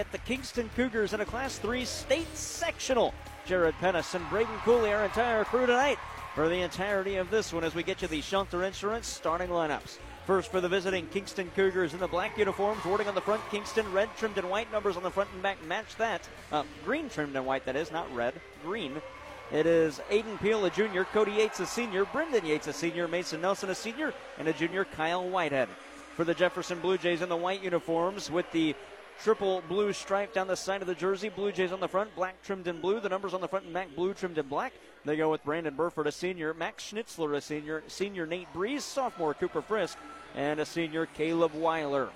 at the Kingston Cougars in a Class 3 state sectional. Jared Pettis and Braden Cooley, our entire crew tonight for the entirety of this one as we get you the Shelter Insurance starting lineups. First for the visiting Kingston Cougars in the black uniforms, wording on the front, Kingston, red trimmed and white numbers on the front and back match that. Uh, green trimmed and white, that is, not red, green. It is Aiden Peel, a junior, Cody Yates, a senior, Brendan Yates, a senior, Mason Nelson, a senior, and a junior, Kyle Whitehead. For the Jefferson Blue Jays in the white uniforms with the triple blue stripe down the side of the jersey. Blue Jays on the front, black trimmed in blue. The numbers on the front and back, blue trimmed in black. They go with Brandon Burford, a senior, Max Schnitzler, a senior, senior Nate Breeze, sophomore Cooper Frisk, and a senior Caleb Weiler.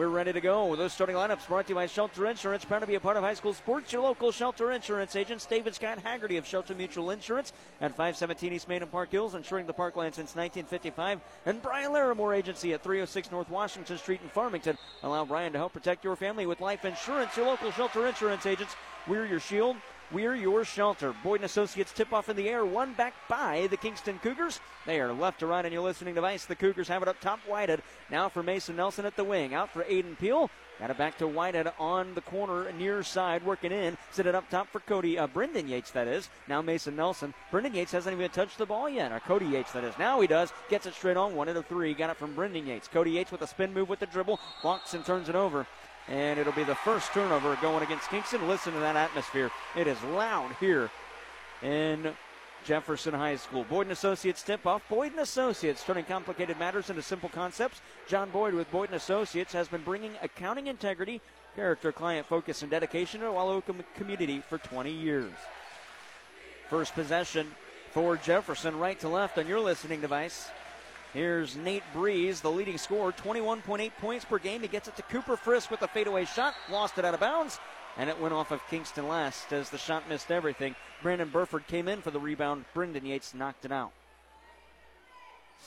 We're ready to go. Those starting lineups brought to you by Shelter Insurance. Proud to be a part of high school sports. Your local Shelter Insurance agents, David Scott Haggerty of Shelter Mutual Insurance at 517 East Main and Park Hills, insuring the parkland since 1955. And Brian Larimore Agency at 306 North Washington Street in Farmington. Allow Brian to help protect your family with life insurance. Your local Shelter Insurance agents. We're your shield. We're your shelter. Boyd and Associates tip off in the air, one back by the Kingston Cougars. They are left to right on your listening device. The Cougars have it up top, Whitehead. Now for Mason Nelson at the wing. Out for Aiden Peel. Got it back to Whitehead on the corner near side, working in. Set it up top for Cody, uh, Brendan Yates, that is. Now Mason Nelson. Brendan Yates hasn't even touched the ball yet. Or Cody Yates, that is. Now he does. Gets it straight on, one out of three. Got it from Brendan Yates. Cody Yates with a spin move with the dribble. Walks and turns it over and it'll be the first turnover going against Kingston. Listen to that atmosphere. It is loud here in Jefferson High School. Boyd and Associates tip off. Boyd and Associates turning complicated matters into simple concepts. John Boyd with Boyd and Associates has been bringing accounting integrity, character, client focus, and dedication to the Wallowa community for 20 years. First possession for Jefferson, right to left on your listening device. Here's Nate Breeze, the leading scorer, 21.8 points per game. He gets it to Cooper Frisk with a fadeaway shot, lost it out of bounds, and it went off of Kingston last as the shot missed everything. Brandon Burford came in for the rebound. Brendan Yates knocked it out.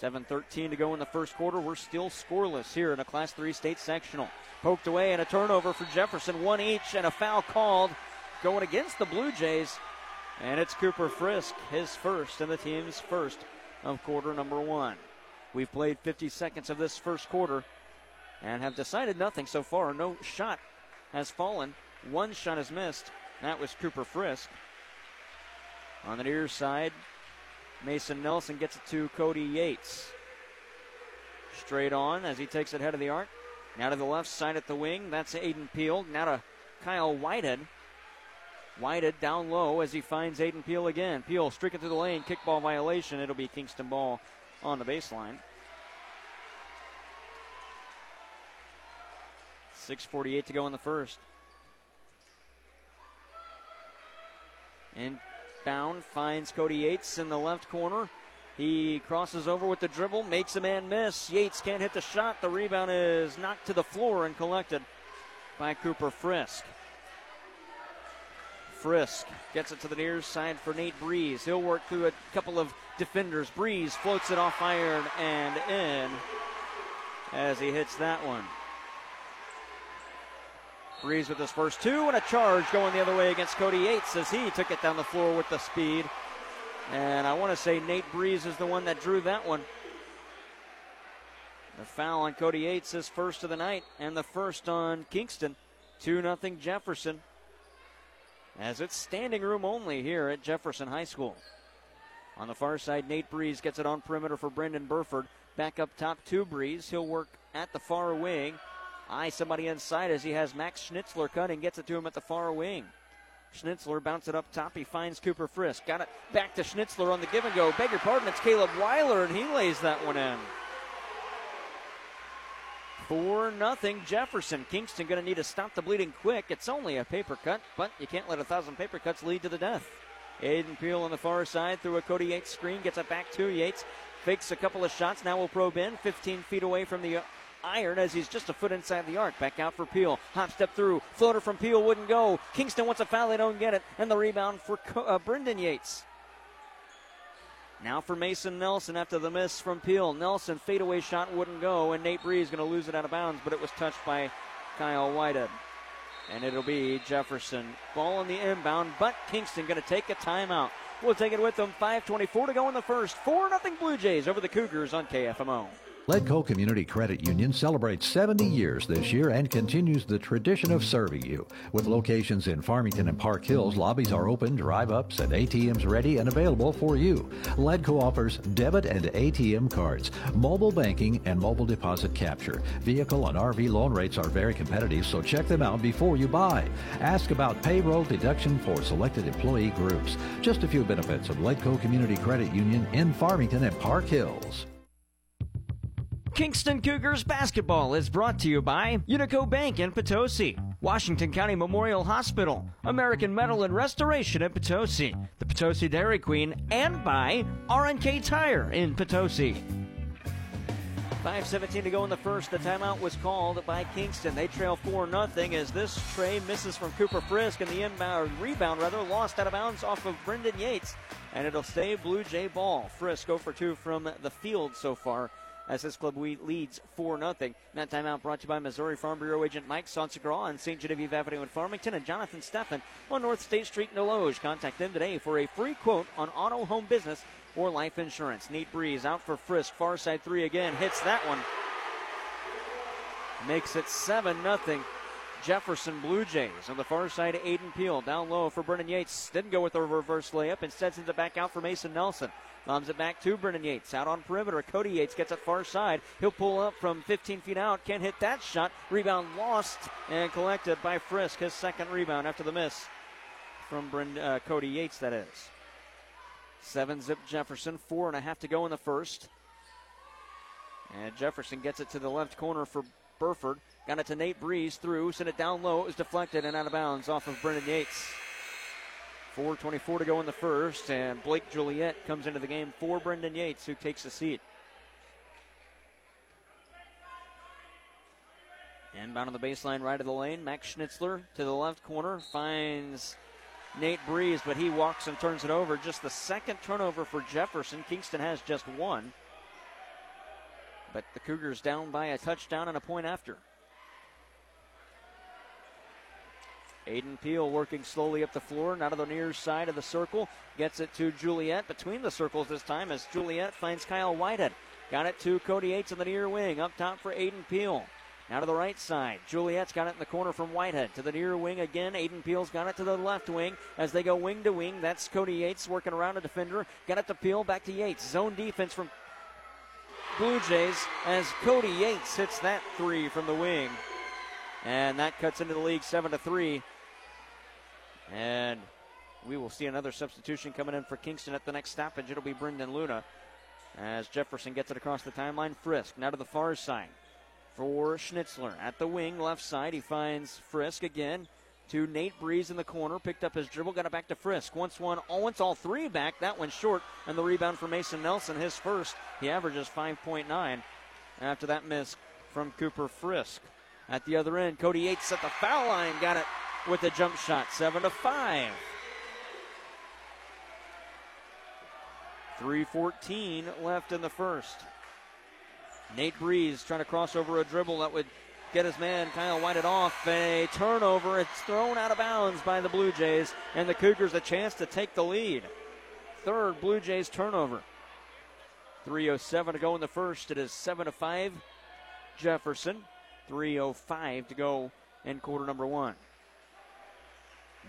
7.13 to go in the first quarter. We're still scoreless here in a Class 3 state sectional. Poked away and a turnover for Jefferson. One each and a foul called going against the Blue Jays. And it's Cooper Frisk, his first and the team's first of quarter number one. We've played 50 seconds of this first quarter and have decided nothing so far. No shot has fallen. One shot has missed. That was Cooper Frisk. On the near side, Mason Nelson gets it to Cody Yates. Straight on as he takes it head of the arc. Now to the left side at the wing. That's Aiden Peel. Now to Kyle Whitehead. Whitehead down low as he finds Aiden Peel again. Peel streaking through the lane. Kickball violation. It'll be Kingston ball on the baseline. 6.48 to go in the first. Inbound finds Cody Yates in the left corner. He crosses over with the dribble, makes a man miss. Yates can't hit the shot. The rebound is knocked to the floor and collected by Cooper Frisk. Frisk gets it to the near side for Nate Breeze. He'll work through a couple of defenders. Breeze floats it off iron and in as he hits that one. Breeze with his first two and a charge going the other way against Cody Yates as he took it down the floor with the speed. And I want to say Nate Breeze is the one that drew that one. The foul on Cody Yates is first of the night and the first on Kingston. 2 0 Jefferson. As it's standing room only here at Jefferson High School. On the far side, Nate Breeze gets it on perimeter for Brendan Burford. Back up top to Breeze. He'll work at the far wing. Eye somebody inside as he has Max Schnitzler cutting. Gets it to him at the far wing. Schnitzler bounce it up top. He finds Cooper Frisk. Got it back to Schnitzler on the give and go. Beg your pardon, it's Caleb Weiler, and he lays that one in. 4 nothing Jefferson. Kingston going to need to stop the bleeding quick. It's only a paper cut, but you can't let a thousand paper cuts lead to the death. Aiden Peel on the far side through a Cody Yates screen, gets it back to Yates, fakes a couple of shots. Now will probe in, 15 feet away from the iron as he's just a foot inside the arc. Back out for Peel. Hop step through. Floater from Peel wouldn't go. Kingston wants a foul. They don't get it. And the rebound for uh, Brendan Yates. Now for Mason Nelson after the miss from Peel. Nelson fadeaway shot wouldn't go, and Nate Bree is going to lose it out of bounds, but it was touched by Kyle Whitehead. And it'll be Jefferson. Ball on the inbound, but Kingston going to take a timeout. We'll take it with them. 5.24 to go in the first. 4 0 Blue Jays over the Cougars on KFMO. Leadco Community Credit Union celebrates 70 years this year and continues the tradition of serving you. With locations in Farmington and Park Hills, lobbies are open, drive ups, and ATMs ready and available for you. Leadco offers debit and ATM cards, mobile banking, and mobile deposit capture. Vehicle and RV loan rates are very competitive, so check them out before you buy. Ask about payroll deduction for selected employee groups. Just a few benefits of Leadco Community Credit Union in Farmington and Park Hills. Kingston Cougars basketball is brought to you by Unico Bank in Potosi, Washington County Memorial Hospital, American Metal and Restoration in Potosi, the Potosi Dairy Queen, and by R&K Tire in Potosi. 5.17 to go in the first. The timeout was called by Kingston. They trail 4 0 as this tray misses from Cooper Frisk and the inbound rebound, rather, lost out of bounds off of Brendan Yates. And it'll stay Blue Jay ball. Frisk 0 for 2 from the field so far as this club leads 4 0. That timeout brought to you by Missouri Farm Bureau agent Mike Sansegraw on St. Genevieve Avenue in Farmington and Jonathan Steffen on North State Street in Desloge. Contact them today for a free quote on auto, home business, or life insurance. Nate Breeze out for Frisk. Far side three again. Hits that one. Makes it 7 0. Jefferson Blue Jays on the far side. Aiden Peel down low for Brennan Yates. Didn't go with a reverse layup. Instead, sends it back out for Mason Nelson. Bombs it back to Brennan Yates. Out on perimeter. Cody Yates gets it far side. He'll pull up from 15 feet out. Can't hit that shot. Rebound lost and collected by Frisk. His second rebound after the miss from Brend- uh, Cody Yates, that is. Seven zip Jefferson. Four and a half to go in the first. And Jefferson gets it to the left corner for Burford. Got it to Nate Breeze through. Sent it down low. It was deflected and out of bounds off of Brennan Yates. 4.24 to go in the first, and Blake Juliet comes into the game for Brendan Yates, who takes a seat. Inbound on the baseline, right of the lane. Max Schnitzler to the left corner finds Nate Breeze, but he walks and turns it over. Just the second turnover for Jefferson. Kingston has just one. But the Cougars down by a touchdown and a point after. Aiden Peel working slowly up the floor, not of the near side of the circle. Gets it to Juliet between the circles this time as Juliet finds Kyle Whitehead. Got it to Cody Yates in the near wing. Up top for Aiden Peel. Now to the right side. Juliet's got it in the corner from Whitehead. To the near wing again. Aiden Peel's got it to the left wing as they go wing to wing. That's Cody Yates working around a defender. Got it to Peel. Back to Yates. Zone defense from Blue Jays as Cody Yates hits that three from the wing. And that cuts into the league 7 to 3. And we will see another substitution coming in for Kingston at the next stoppage. It'll be Brendan Luna as Jefferson gets it across the timeline. Frisk now to the far side for Schnitzler at the wing, left side. He finds Frisk again to Nate Breeze in the corner. Picked up his dribble, got it back to Frisk. Once one, oh, once all three back. That one short, and the rebound for Mason Nelson, his first. He averages 5.9 after that miss from Cooper Frisk. At the other end, Cody Yates at the foul line, got it with a jump shot, 7 to 5. 3.14 left in the first. Nate Breeze trying to cross over a dribble that would get his man Kyle White off. A turnover. It's thrown out of bounds by the Blue Jays, and the Cougars a chance to take the lead. Third Blue Jays turnover. 3.07 to go in the first. It is 7 to 5. Jefferson. 3.05 to go in quarter number one.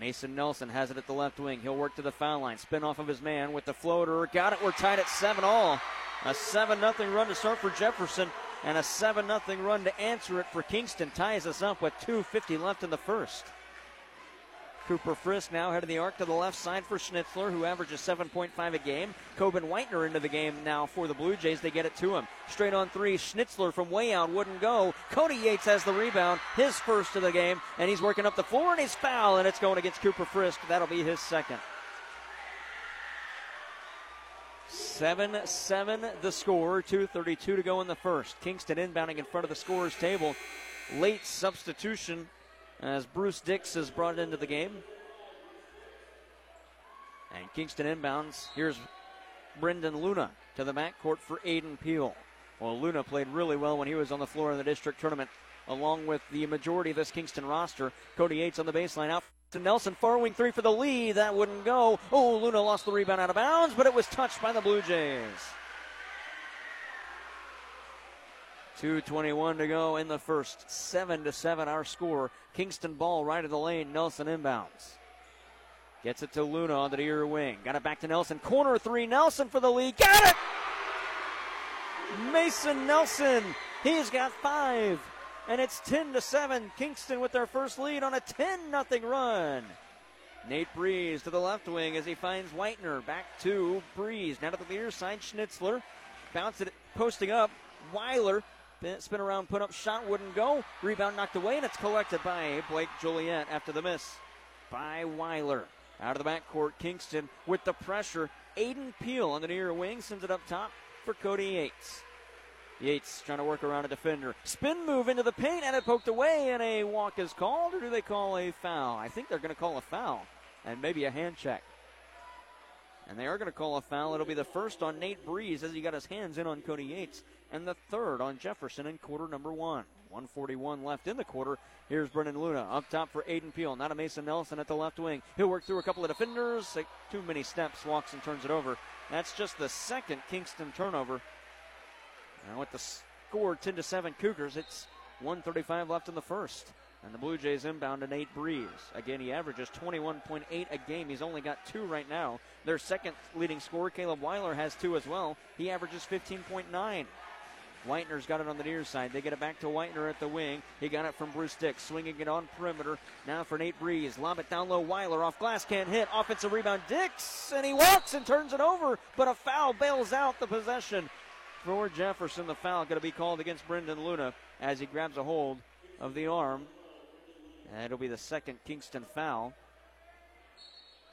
Mason Nelson has it at the left wing. He'll work to the foul line. Spin off of his man with the floater. Got it. We're tied at 7 all. A 7 0 run to start for Jefferson and a 7 0 run to answer it for Kingston ties us up with 2.50 left in the first. Cooper Frisk now heading the arc to the left side for Schnitzler, who averages 7.5 a game. Coben Whitener into the game now for the Blue Jays. They get it to him. Straight on three. Schnitzler from way out wouldn't go. Cody Yates has the rebound, his first of the game, and he's working up the floor and he's foul, and it's going against Cooper Frisk. That'll be his second. 7 7 the score, 2.32 to go in the first. Kingston inbounding in front of the scorer's table. Late substitution as Bruce Dix is brought into the game. And Kingston inbounds. Here's Brendan Luna to the backcourt for Aiden Peel. Well, Luna played really well when he was on the floor in the district tournament, along with the majority of this Kingston roster. Cody Yates on the baseline out to Nelson, far wing three for the lead. That wouldn't go. Oh, Luna lost the rebound out of bounds, but it was touched by the Blue Jays. 2.21 to go in the first. 7 to 7 our score. Kingston ball right of the lane. Nelson inbounds. Gets it to Luna on the near wing. Got it back to Nelson. Corner three. Nelson for the lead. Got it! Mason Nelson. He's got five. And it's 10 to 7. Kingston with their first lead on a 10 0 run. Nate Breeze to the left wing as he finds Whitener. Back to Breeze. Now to the near side. Schnitzler. Bounce it, posting up. Weiler. Spin around, put up shot, wouldn't go. Rebound knocked away, and it's collected by Blake Joliet after the miss by Weiler. Out of the backcourt, Kingston with the pressure. Aiden Peel on the near wing sends it up top for Cody Yates. Yates trying to work around a defender. Spin move into the paint and it poked away, and a walk is called, or do they call a foul? I think they're going to call a foul and maybe a hand check. And they are going to call a foul. It'll be the first on Nate Breeze as he got his hands in on Cody Yates, and the third on Jefferson in quarter number one. 141 left in the quarter. Here's Brennan Luna up top for Aiden Peel. Not a Mason Nelson at the left wing. He'll work through a couple of defenders. Too many steps, walks and turns it over. That's just the second Kingston turnover. Now with the score 10 to 7 Cougars, it's 135 left in the first. And the Blue Jays inbound to Nate Breeze. Again, he averages 21.8 a game. He's only got two right now. Their second leading scorer, Caleb Weiler, has two as well. He averages 15.9. Whitener's got it on the near side. They get it back to Whitener at the wing. He got it from Bruce Dix, swinging it on perimeter. Now for Nate Breeze. Lob it down low. Weiler off glass, can't hit. Offensive rebound. Dix, and he walks and turns it over, but a foul bails out the possession for Jefferson. The foul going to be called against Brendan Luna as he grabs a hold of the arm it'll be the second Kingston foul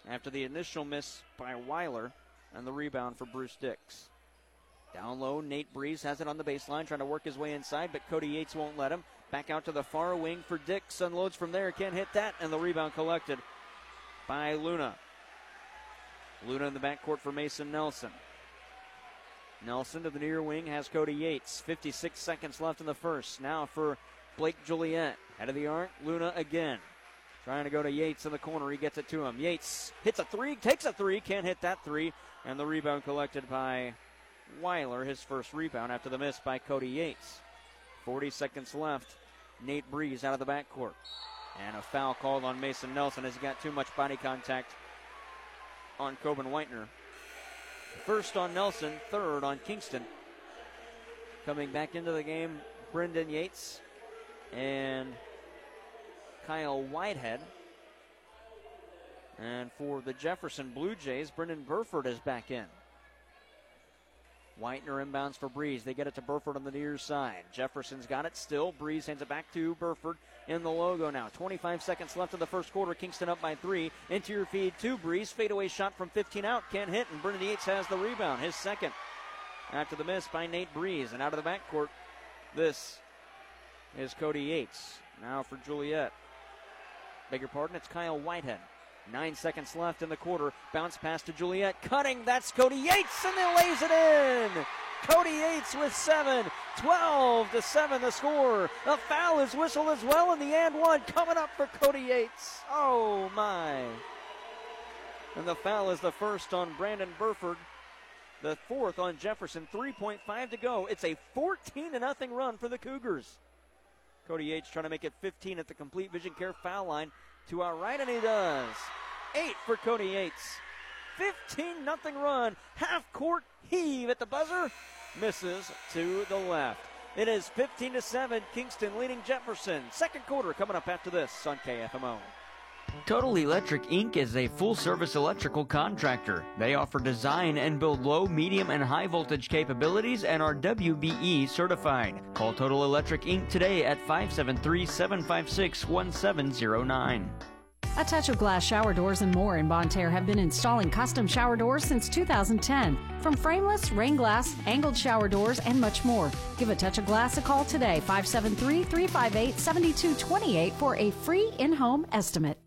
after the initial miss by Weiler and the rebound for Bruce Dix. Down low, Nate Breeze has it on the baseline, trying to work his way inside, but Cody Yates won't let him. Back out to the far wing for Dix. Unloads from there, can't hit that, and the rebound collected by Luna. Luna in the backcourt for Mason Nelson. Nelson to the near wing has Cody Yates. 56 seconds left in the first. Now for Blake Joliet. Head of the arc, Luna again. Trying to go to Yates in the corner. He gets it to him. Yates hits a three, takes a three, can't hit that three. And the rebound collected by Weiler, his first rebound after the miss by Cody Yates. 40 seconds left. Nate Breeze out of the backcourt. And a foul called on Mason Nelson as he got too much body contact on Coben Whitener. First on Nelson, third on Kingston. Coming back into the game, Brendan Yates and Kyle Whitehead. And for the Jefferson Blue Jays, Brendan Burford is back in. Whitener inbounds for Breeze. They get it to Burford on the near side. Jefferson's got it still. Breeze hands it back to Burford in the logo now. 25 seconds left in the first quarter. Kingston up by three. Interior feed to Breeze. Fadeaway shot from 15 out. Can't hit. And Brendan Yates has the rebound. His second. After the miss by Nate Breeze. And out of the backcourt, this is Cody Yates. Now for Juliet. Beg your pardon, it's Kyle Whitehead. Nine seconds left in the quarter. Bounce pass to Joliet. Cutting. That's Cody Yates, and he lays it in. Cody Yates with seven. 12 to 7 the score. The foul is whistled as well, and the and one coming up for Cody Yates. Oh, my. And the foul is the first on Brandon Burford. The fourth on Jefferson. 3.5 to go. It's a 14 to nothing run for the Cougars. Cody Yates trying to make it 15 at the complete vision care foul line to our right, and he does. Eight for Cody Yates. 15 nothing run. Half court heave at the buzzer. Misses to the left. It is 15 to 7. Kingston leading Jefferson. Second quarter coming up after this on KFMO. Total Electric Inc. is a full service electrical contractor. They offer design and build low, medium, and high voltage capabilities and are WBE certified. Call Total Electric Inc. today at 573 756 1709. A Touch of Glass shower doors and more in Bonne Terre have been installing custom shower doors since 2010. From frameless, rain glass, angled shower doors, and much more. Give A Touch of Glass a call today, 573 358 7228 for a free in home estimate.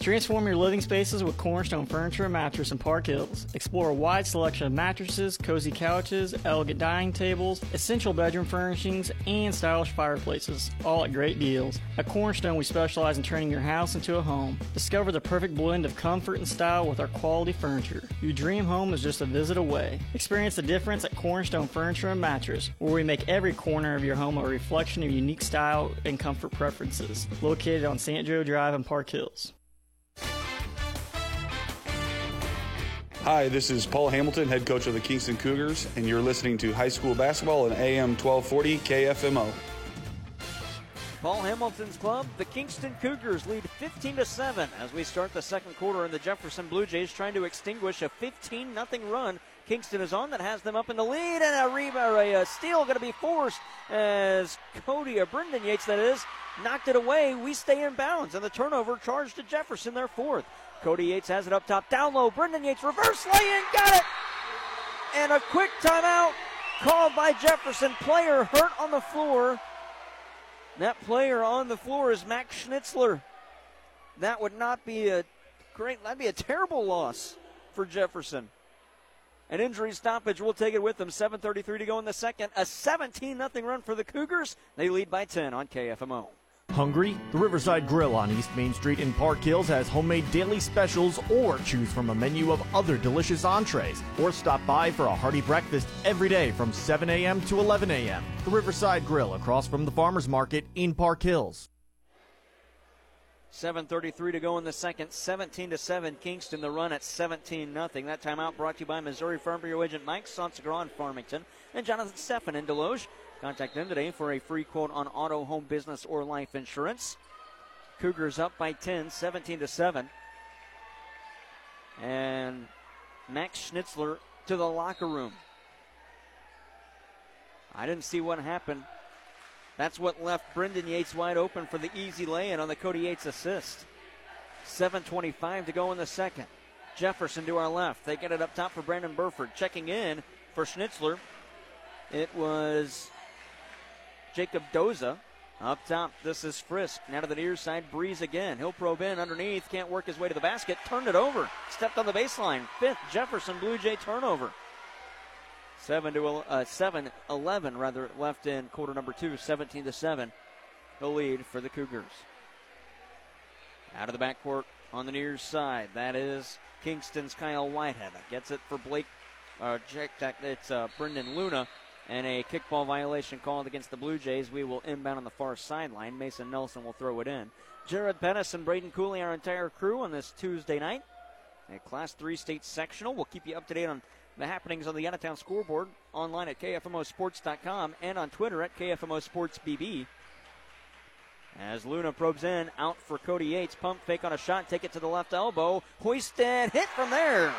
Transform your living spaces with Cornerstone Furniture and Mattress in Park Hills. Explore a wide selection of mattresses, cozy couches, elegant dining tables, essential bedroom furnishings, and stylish fireplaces, all at great deals. At Cornerstone, we specialize in turning your house into a home. Discover the perfect blend of comfort and style with our quality furniture. Your dream home is just a visit away. Experience the difference at Cornerstone Furniture and Mattress, where we make every corner of your home a reflection of unique style and comfort preferences. Located on St. Joe Drive in Park Hills. Hi, this is Paul Hamilton, head coach of the Kingston Cougars, and you're listening to high school basketball on AM 1240 KFMO. Paul Hamilton's club, the Kingston Cougars, lead 15 to 7 as we start the second quarter, and the Jefferson Blue Jays trying to extinguish a 15 0 run. Kingston is on that has them up in the lead, and a rebound, a, a steal going to be forced as Cody, or Brendan Yates, that is, knocked it away. We stay in bounds, and the turnover charged to Jefferson, their fourth. Cody Yates has it up top, down low. Brendan Yates reverse lay in, got it, and a quick timeout called by Jefferson. Player hurt on the floor. That player on the floor is Max Schnitzler. That would not be a great, that'd be a terrible loss for Jefferson. An injury stoppage will take it with them. 7.33 to go in the second. A 17 0 run for the Cougars. They lead by 10 on KFMO. Hungry? The Riverside Grill on East Main Street in Park Hills has homemade daily specials or choose from a menu of other delicious entrees. Or stop by for a hearty breakfast every day from 7 a.m. to 11 a.m. The Riverside Grill across from the Farmers Market in Park Hills. 7.33 to go in the second. 17 to 7. Kingston the run at 17 nothing. That timeout brought to you by Missouri Farm Bureau agent Mike Sansegra in Farmington and Jonathan Steffen in Desloge. Contact them today for a free quote on auto, home, business, or life insurance. Cougars up by 10, 17 to 7. And Max Schnitzler to the locker room. I didn't see what happened. That's what left Brendan Yates wide open for the easy lay-in on the Cody Yates assist. 7.25 to go in the second. Jefferson to our left. They get it up top for Brandon Burford. Checking in for Schnitzler. It was Jacob Doza. Up top, this is Frisk. Now to the near side, Breeze again. He'll probe in underneath. Can't work his way to the basket. Turned it over. Stepped on the baseline. Fifth Jefferson Blue Jay turnover. 7 to uh, 7 11 rather left in quarter number 2 17 to 7 the lead for the Cougars out of the backcourt on the near side that is Kingston's Kyle Whitehead gets it for Blake uh, it's uh, Brendan Luna and a kickball violation called against the Blue Jays. We will inbound on the far sideline. Mason Nelson will throw it in. Jared Pettis and Braden Cooley, our entire crew on this Tuesday night. A Class 3 state sectional. We'll keep you up to date on the happenings on the out of town scoreboard online at KFMOsports.com and on Twitter at KFMOSportsBB. As Luna probes in, out for Cody Yates. Pump fake on a shot, take it to the left elbow. Hoisted, hit from there.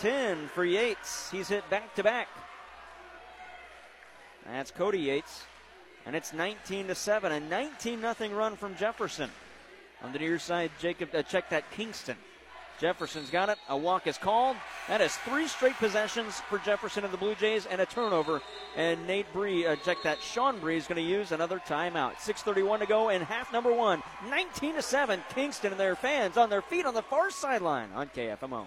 10 for Yates. He's hit back to back. That's Cody Yates. And it's 19 to 7. A 19 0 run from Jefferson. On the near side, Jacob uh, check that Kingston. Jefferson's got it. A walk is called. That is three straight possessions for Jefferson and the Blue Jays and a turnover. And Nate Bree, uh, check that. Sean Bree is going to use another timeout. 6:31 to go in half number one. 19 to seven. Kingston and their fans on their feet on the far sideline on KFMO.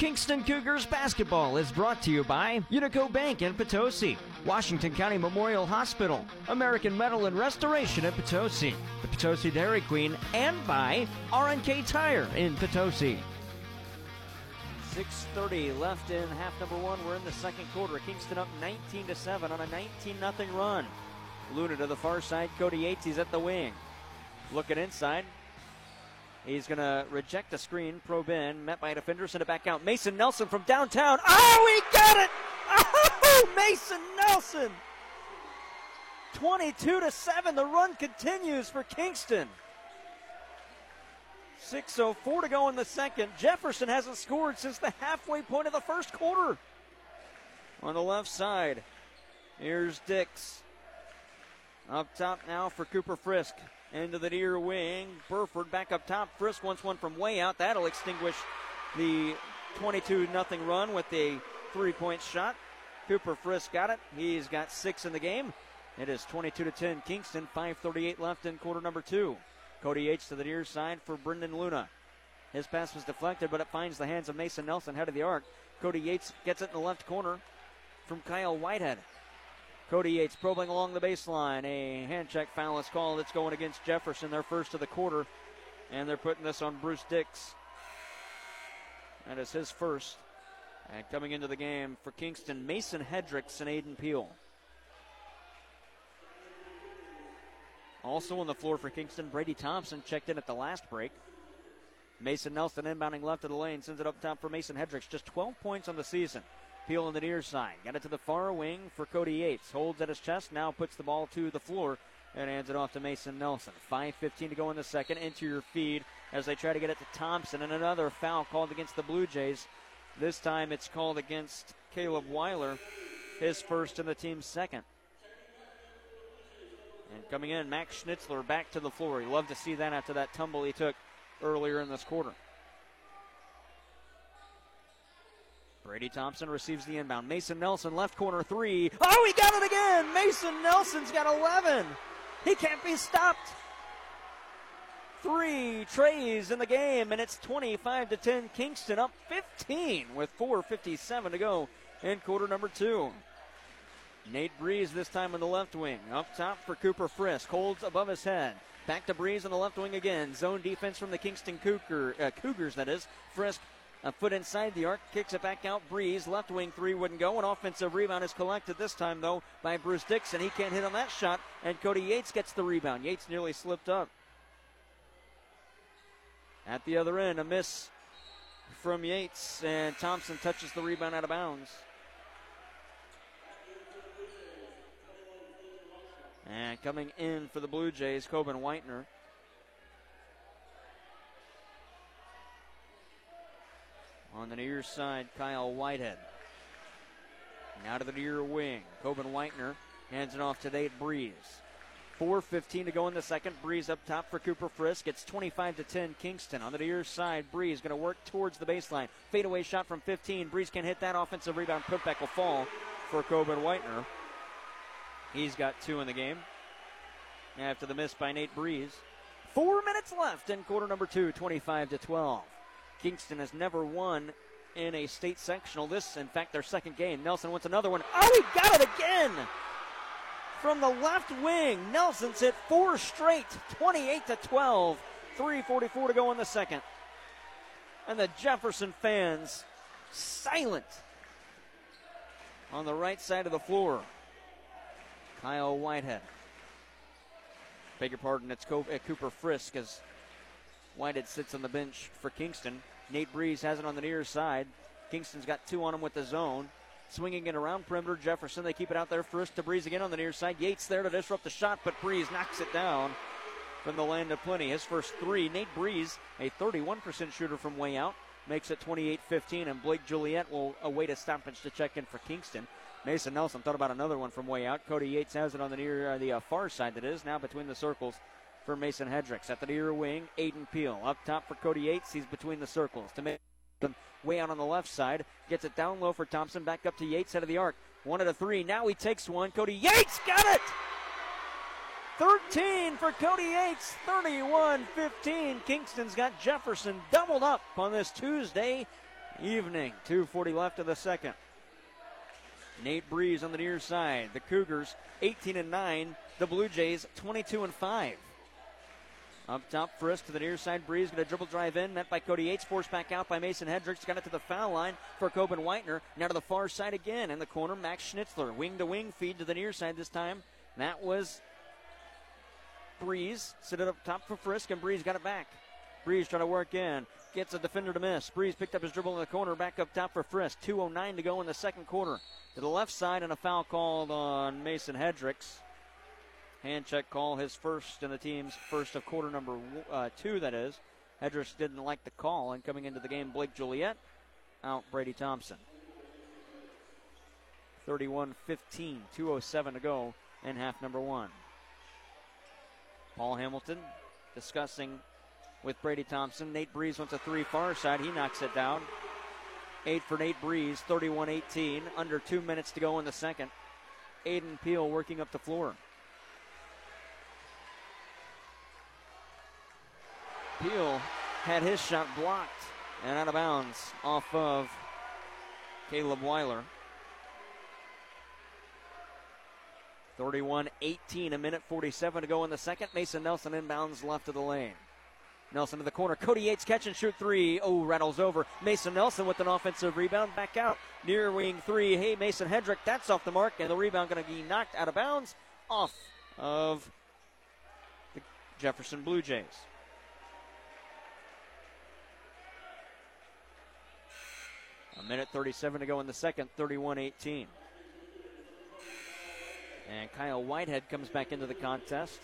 Kingston Cougars basketball is brought to you by Unico Bank in Potosi, Washington County Memorial Hospital, American Metal and Restoration in Potosi, the Potosi Dairy Queen, and by RNK Tire in Potosi. 6.30 left in half number one. We're in the second quarter. Kingston up 19 to 7 on a 19 0 run. Luna to the far side. Cody Yates, he's at the wing. Looking inside. He's going to reject the screen, probe in, met by a defender, send it back out. Mason Nelson from downtown. Oh, he got it! Oh, Mason Nelson! 22 to 7. The run continues for Kingston. 6.04 to go in the second. Jefferson hasn't scored since the halfway point of the first quarter. On the left side, here's Dix. Up top now for Cooper Frisk. Into the near wing. Burford back up top. Frisk wants one from way out. That'll extinguish the 22 0 run with a three point shot. Cooper Frisk got it. He's got six in the game. It is 22 to 10 Kingston. 5:38 left in quarter number two. Cody Yates to the near side for Brendan Luna. His pass was deflected, but it finds the hands of Mason Nelson, head of the arc. Cody Yates gets it in the left corner from Kyle Whitehead. Cody Yates probing along the baseline. A hand check foul is called. It's going against Jefferson, their first of the quarter. And they're putting this on Bruce Dix. That is his first. And coming into the game for Kingston, Mason Hedricks and Aiden Peel. Also on the floor for Kingston, Brady Thompson checked in at the last break. Mason Nelson inbounding left of the lane, sends it up top for Mason Hedricks. Just 12 points on the season. Peel on the near side. Got it to the far wing for Cody Yates. Holds at his chest, now puts the ball to the floor and hands it off to Mason Nelson. 5.15 to go in the second. Interior feed as they try to get it to Thompson. And another foul called against the Blue Jays. This time it's called against Caleb Weiler, his first and the team's second. And coming in, Max Schnitzler back to the floor. You love to see that after that tumble he took earlier in this quarter. Brady Thompson receives the inbound. Mason Nelson, left corner three. Oh, he got it again! Mason Nelson's got 11. He can't be stopped. Three trays in the game, and it's 25 to 10. Kingston up 15 with 4:57 to go in quarter number two. Nate Breeze this time on the left wing. Up top for Cooper Frisk. Holds above his head. Back to Breeze on the left wing again. Zone defense from the Kingston Cougar, uh, Cougars, that is. Frisk a foot inside the arc, kicks it back out. Breeze, left wing three wouldn't go. An offensive rebound is collected this time, though, by Bruce Dixon. He can't hit on that shot, and Cody Yates gets the rebound. Yates nearly slipped up. At the other end, a miss from Yates, and Thompson touches the rebound out of bounds. And coming in for the Blue Jays, Coben Whitener. On the near side, Kyle Whitehead. Now to the near wing. Coben Whitener hands it off to Nate Breeze. 4.15 to go in the second. Breeze up top for Cooper Frisk. It's 25 to 10 Kingston. On the near side, Breeze going to work towards the baseline. Fadeaway shot from 15. Breeze can hit that offensive rebound. Putback will fall for Coben Whitener. He's got two in the game. After the miss by Nate Breeze. Four minutes left in quarter number two, 25 to 12. Kingston has never won in a state sectional. This, in fact, their second game. Nelson wants another one. Oh, he got it again! From the left wing, Nelson's hit four straight, 28 to 12. 3.44 to go in the second. And the Jefferson fans silent on the right side of the floor. Kyle Whitehead. Beg your pardon, it's uh, Cooper Frisk as Whitehead sits on the bench for Kingston. Nate Breeze has it on the near side. Kingston's got two on him with the zone. Swinging it around perimeter. Jefferson, they keep it out there first to Breeze again on the near side. Yates there to disrupt the shot, but Breeze knocks it down from the land of plenty. His first three. Nate Breeze, a 31% shooter from way out, makes it 28 15, and Blake Juliet will await a stoppage to check in for Kingston. Mason Nelson thought about another one from way out. Cody Yates has it on the near uh, the uh, far side. That is now between the circles for Mason Hedricks. At the near wing, Aiden Peel up top for Cody Yates. He's between the circles to make them way out on the left side. Gets it down low for Thompson. Back up to Yates out of the arc. One at a three. Now he takes one. Cody Yates got it. 13 for Cody Yates, 31 15. Kingston's got Jefferson doubled up on this Tuesday evening. 2.40 left of the second. Nate Breeze on the near side. The Cougars 18 and 9. The Blue Jays 22 and 5. Up top, Frisk to the near side. Breeze going to dribble drive in. Met by Cody Yates. Forced back out by Mason Hedricks. Got it to the foul line for Coben Whitener. Now to the far side again. In the corner, Max Schnitzler. Wing to wing feed to the near side this time. That was Breeze. Sit it up top for Frisk, and Breeze got it back. Breeze trying to work in. Gets a defender to miss. Breeze picked up his dribble in the corner. Back up top for Frisk. 2.09 to go in the second quarter to the left side and a foul called on Mason Hedricks. Hand check call, his first and the team's first of quarter number uh, two, that is. Hedrick didn't like the call, and coming into the game, Blake Juliet out Brady Thompson. 31 15, 2.07 to go in half number one. Paul Hamilton discussing with Brady Thompson. Nate Breeze wants a three far side. He knocks it down. Eight for Nate Breeze, 31 18. Under two minutes to go in the second. Aiden Peel working up the floor. Peel had his shot blocked and out of bounds off of Caleb Weiler. 31 18, a minute 47 to go in the second. Mason Nelson inbounds left of the lane. Nelson to the corner. Cody Yates catch and shoot three. Oh, rattles over. Mason Nelson with an offensive rebound. Back out. Near wing three. Hey, Mason Hedrick. That's off the mark. And the rebound going to be knocked out of bounds off of the Jefferson Blue Jays. A minute 37 to go in the second, 31 18. And Kyle Whitehead comes back into the contest.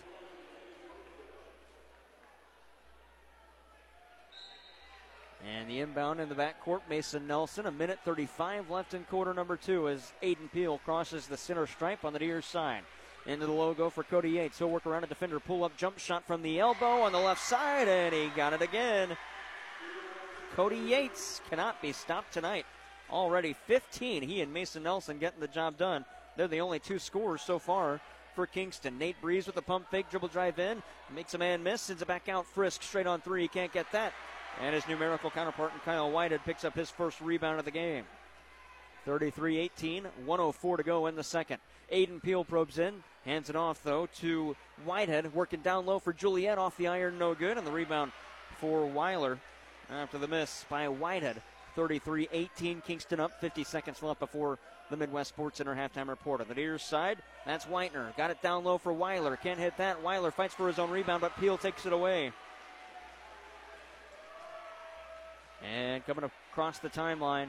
And the inbound in the backcourt, Mason Nelson. A minute 35 left in quarter number two as Aiden Peel crosses the center stripe on the near side. Into the logo for Cody Yates. He'll work around a defender, pull up jump shot from the elbow on the left side, and he got it again. Cody Yates cannot be stopped tonight. Already 15. He and Mason Nelson getting the job done. They're the only two scorers so far for Kingston. Nate Breeze with a pump fake, dribble drive in, makes a man miss, sends it back out. Frisk straight on three. he Can't get that. And his numerical counterpart in Kyle Whitehead picks up his first rebound of the game. 33 18, 104 to go in the second. Aiden Peel probes in, hands it off though to Whitehead, working down low for Juliet off the iron, no good. And the rebound for Weiler after the miss by Whitehead. 33 18, Kingston up, 50 seconds left before the Midwest Sports Center halftime report. On the near side, that's Whitener. Got it down low for Weiler. Can't hit that. Weiler fights for his own rebound, but Peel takes it away. And coming across the timeline,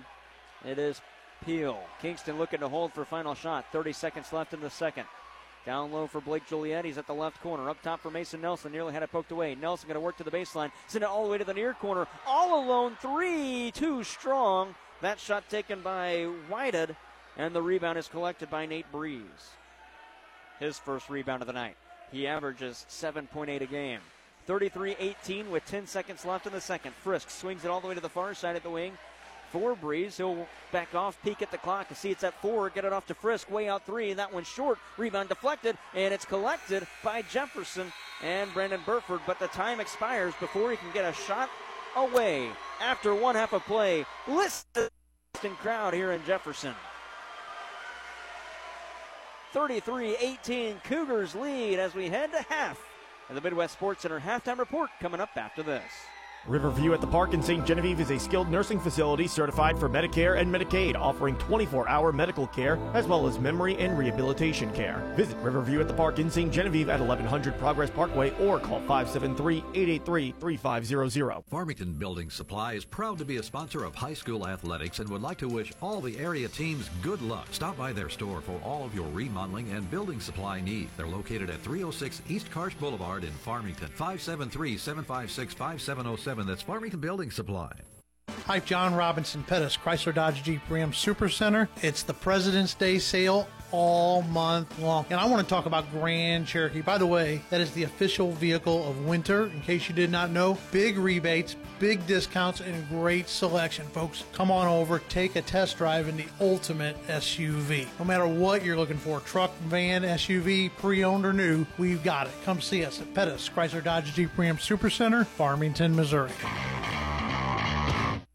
it is Peel. Kingston looking to hold for final shot. 30 seconds left in the second. Down low for Blake Juliet. He's at the left corner. Up top for Mason Nelson. Nearly had it poked away. Nelson going to work to the baseline. Send it all the way to the near corner. All alone. Three. Too strong. That shot taken by Whitehead. And the rebound is collected by Nate Breeze. His first rebound of the night. He averages 7.8 a game. 33 18 with 10 seconds left in the second. Frisk swings it all the way to the far side at the wing for Breeze. He'll back off, peek at the clock, and see it's at four. Get it off to Frisk, way out three, that one's short. Rebound deflected, and it's collected by Jefferson and Brandon Burford. But the time expires before he can get a shot away after one half of play. Listen crowd here in Jefferson. 33 18, Cougars lead as we head to half. And the Midwest Sports Center halftime report coming up after this. Riverview at the Park in St. Genevieve is a skilled nursing facility certified for Medicare and Medicaid, offering 24 hour medical care as well as memory and rehabilitation care. Visit Riverview at the Park in St. Genevieve at 1100 Progress Parkway or call 573 883 3500. Farmington Building Supply is proud to be a sponsor of high school athletics and would like to wish all the area teams good luck. Stop by their store for all of your remodeling and building supply needs. They're located at 306 East Karsch Boulevard in Farmington. 573 756 5707. That's Farmington Building Supply. Hi, John Robinson Pettis, Chrysler Dodge Jeep Ram Super Center. It's the President's Day sale all month long. And I want to talk about Grand Cherokee. By the way, that is the official vehicle of winter, in case you did not know. Big rebates, big discounts, and great selection, folks. Come on over, take a test drive in the ultimate SUV. No matter what you're looking for truck, van, SUV, pre owned or new we've got it. Come see us at Pettis, Chrysler Dodge Jeep Ram Super Center, Farmington, Missouri.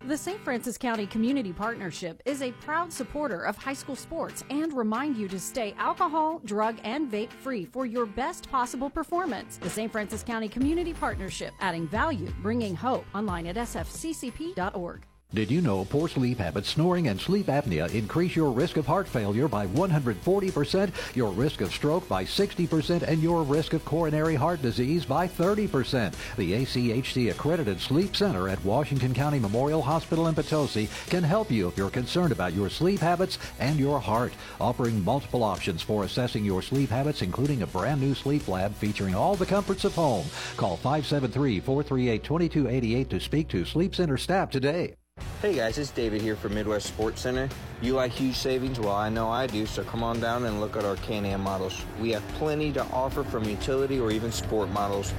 The St. Francis County Community Partnership is a proud supporter of high school sports and remind you to stay alcohol, drug, and vape free for your best possible performance. The St. Francis County Community Partnership, adding value, bringing hope. Online at sfccp.org. Did you know poor sleep habits, snoring, and sleep apnea increase your risk of heart failure by 140%, your risk of stroke by 60%, and your risk of coronary heart disease by 30%? The ACHC accredited sleep center at Washington County Memorial Hospital in Potosi can help you if you're concerned about your sleep habits and your heart, offering multiple options for assessing your sleep habits, including a brand new sleep lab featuring all the comforts of home. Call 573-438-2288 to speak to Sleep Center staff today. Hey guys, it's David here from Midwest Sports Center. You like huge savings? Well, I know I do, so come on down and look at our Can-Am models. We have plenty to offer from utility or even sport models.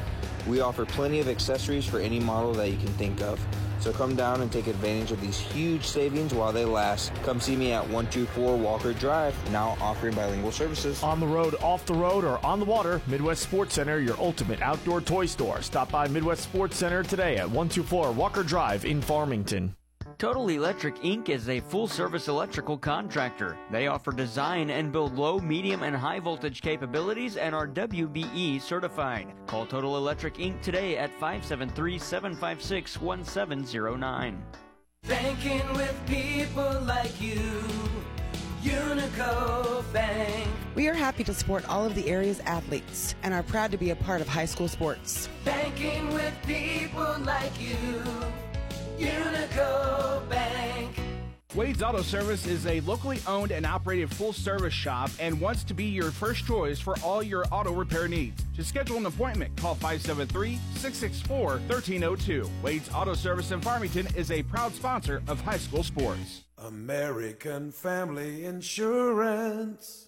We offer plenty of accessories for any model that you can think of. So come down and take advantage of these huge savings while they last. Come see me at 124 Walker Drive, now offering bilingual services. On the road, off the road, or on the water, Midwest Sports Center, your ultimate outdoor toy store. Stop by Midwest Sports Center today at 124 Walker Drive in Farmington. Total Electric Inc. is a full service electrical contractor. They offer design and build low, medium, and high voltage capabilities and are WBE certified. Call Total Electric Inc. today at 573 756 1709. Banking with people like you. Unico Bank. We are happy to support all of the area's athletes and are proud to be a part of high school sports. Banking with people like you. Unico Bank. Wade's Auto Service is a locally owned and operated full service shop and wants to be your first choice for all your auto repair needs. To schedule an appointment, call 573 664 1302. Wade's Auto Service in Farmington is a proud sponsor of high school sports. American Family Insurance.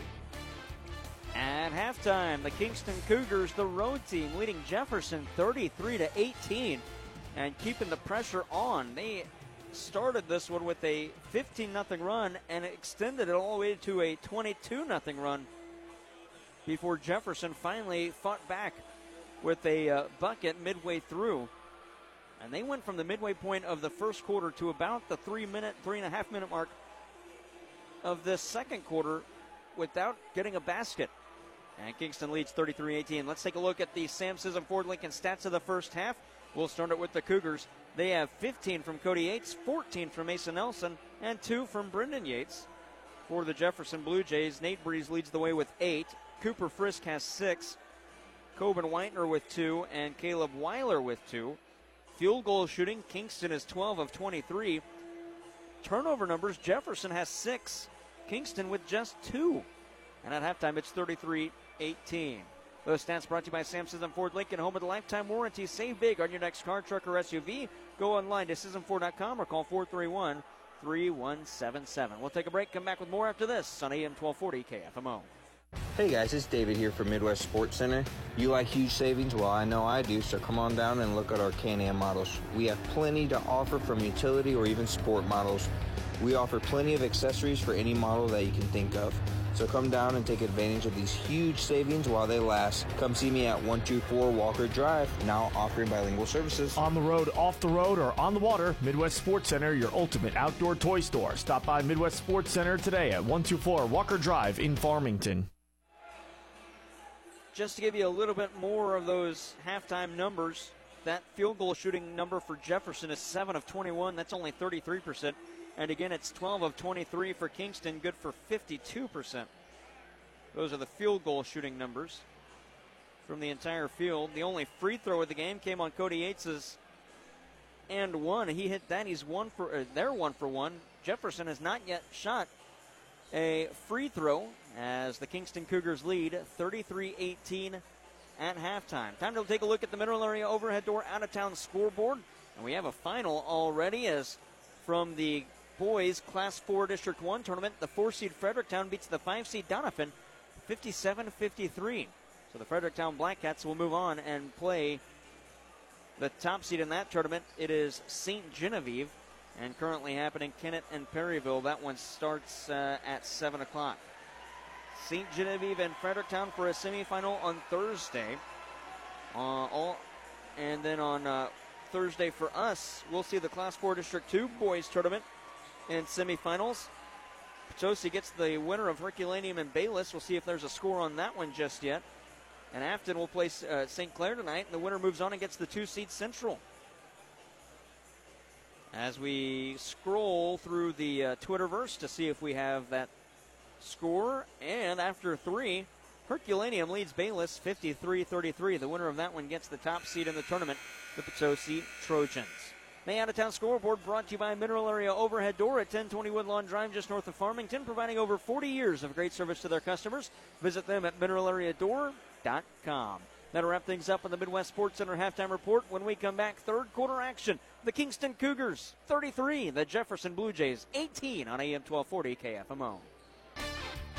At halftime, the Kingston Cougars, the road team, leading Jefferson 33 to 18 and keeping the pressure on. They started this one with a 15 0 run and extended it all the way to a 22 0 run before Jefferson finally fought back with a uh, bucket midway through. And they went from the midway point of the first quarter to about the three minute, three and a half minute mark of this second quarter without getting a basket. And Kingston leads 33 18. Let's take a look at the Sam Scism Ford Lincoln stats of the first half. We'll start it with the Cougars. They have 15 from Cody Yates, 14 from Mason Nelson, and 2 from Brendan Yates. For the Jefferson Blue Jays, Nate Breeze leads the way with 8. Cooper Frisk has 6. Coben Whitener with 2, and Caleb Weiler with 2. Field goal shooting, Kingston is 12 of 23. Turnover numbers, Jefferson has 6. Kingston with just 2. And at halftime, it's 33 18. Those stats brought to you by Sam Scism Ford Lincoln, home of the lifetime warranty. Save big on your next car, truck, or SUV. Go online to ScismFord.com or call 431 3177. We'll take a break, come back with more after this on AM 1240 KFMO. Hey guys, it's David here from Midwest Sports Center. You like huge savings? Well, I know I do, so come on down and look at our Can-Am models. We have plenty to offer from utility or even sport models. We offer plenty of accessories for any model that you can think of. So come down and take advantage of these huge savings while they last. Come see me at 124 Walker Drive, now offering bilingual services. On the road, off the road, or on the water, Midwest Sports Center, your ultimate outdoor toy store. Stop by Midwest Sports Center today at 124 Walker Drive in Farmington. Just to give you a little bit more of those halftime numbers, that field goal shooting number for Jefferson is 7 of 21. That's only 33%. And again, it's 12 of 23 for Kingston, good for 52%. Those are the field goal shooting numbers from the entire field. The only free throw of the game came on Cody Yates's and one. He hit that. He's one for uh, they're one for one. Jefferson has not yet shot a free throw as the Kingston Cougars lead 33-18 at halftime. Time to take a look at the mineral area overhead door out of town scoreboard. And we have a final already as from the boys Class 4 District 1 tournament, the 4 seed Fredericktown beats the 5 seed Doniphan 57 53. So the Fredericktown Black Cats will move on and play the top seed in that tournament. It is St. Genevieve and currently happening Kennett and Perryville. That one starts uh, at 7 o'clock. St. Genevieve and Fredericktown for a semifinal on Thursday. Uh, all, and then on uh, Thursday for us, we'll see the Class 4 District 2 boys tournament in semifinals. Potosi gets the winner of Herculaneum and Bayless. We'll see if there's a score on that one just yet. And Afton will play uh, St. Clair tonight, and the winner moves on and gets the two seed Central. As we scroll through the uh, Twitterverse to see if we have that score, and after three, Herculaneum leads Bayless 53 33. The winner of that one gets the top seed in the tournament, the Potosi Trojans. May Out of Town scoreboard brought to you by Mineral Area Overhead Door at 1020 Woodlawn Drive, just north of Farmington, providing over 40 years of great service to their customers. Visit them at mineralareadoor.com. That'll wrap things up on the Midwest Sports Center halftime report. When we come back, third quarter action. The Kingston Cougars 33, the Jefferson Blue Jays 18 on AM 1240 KFMO.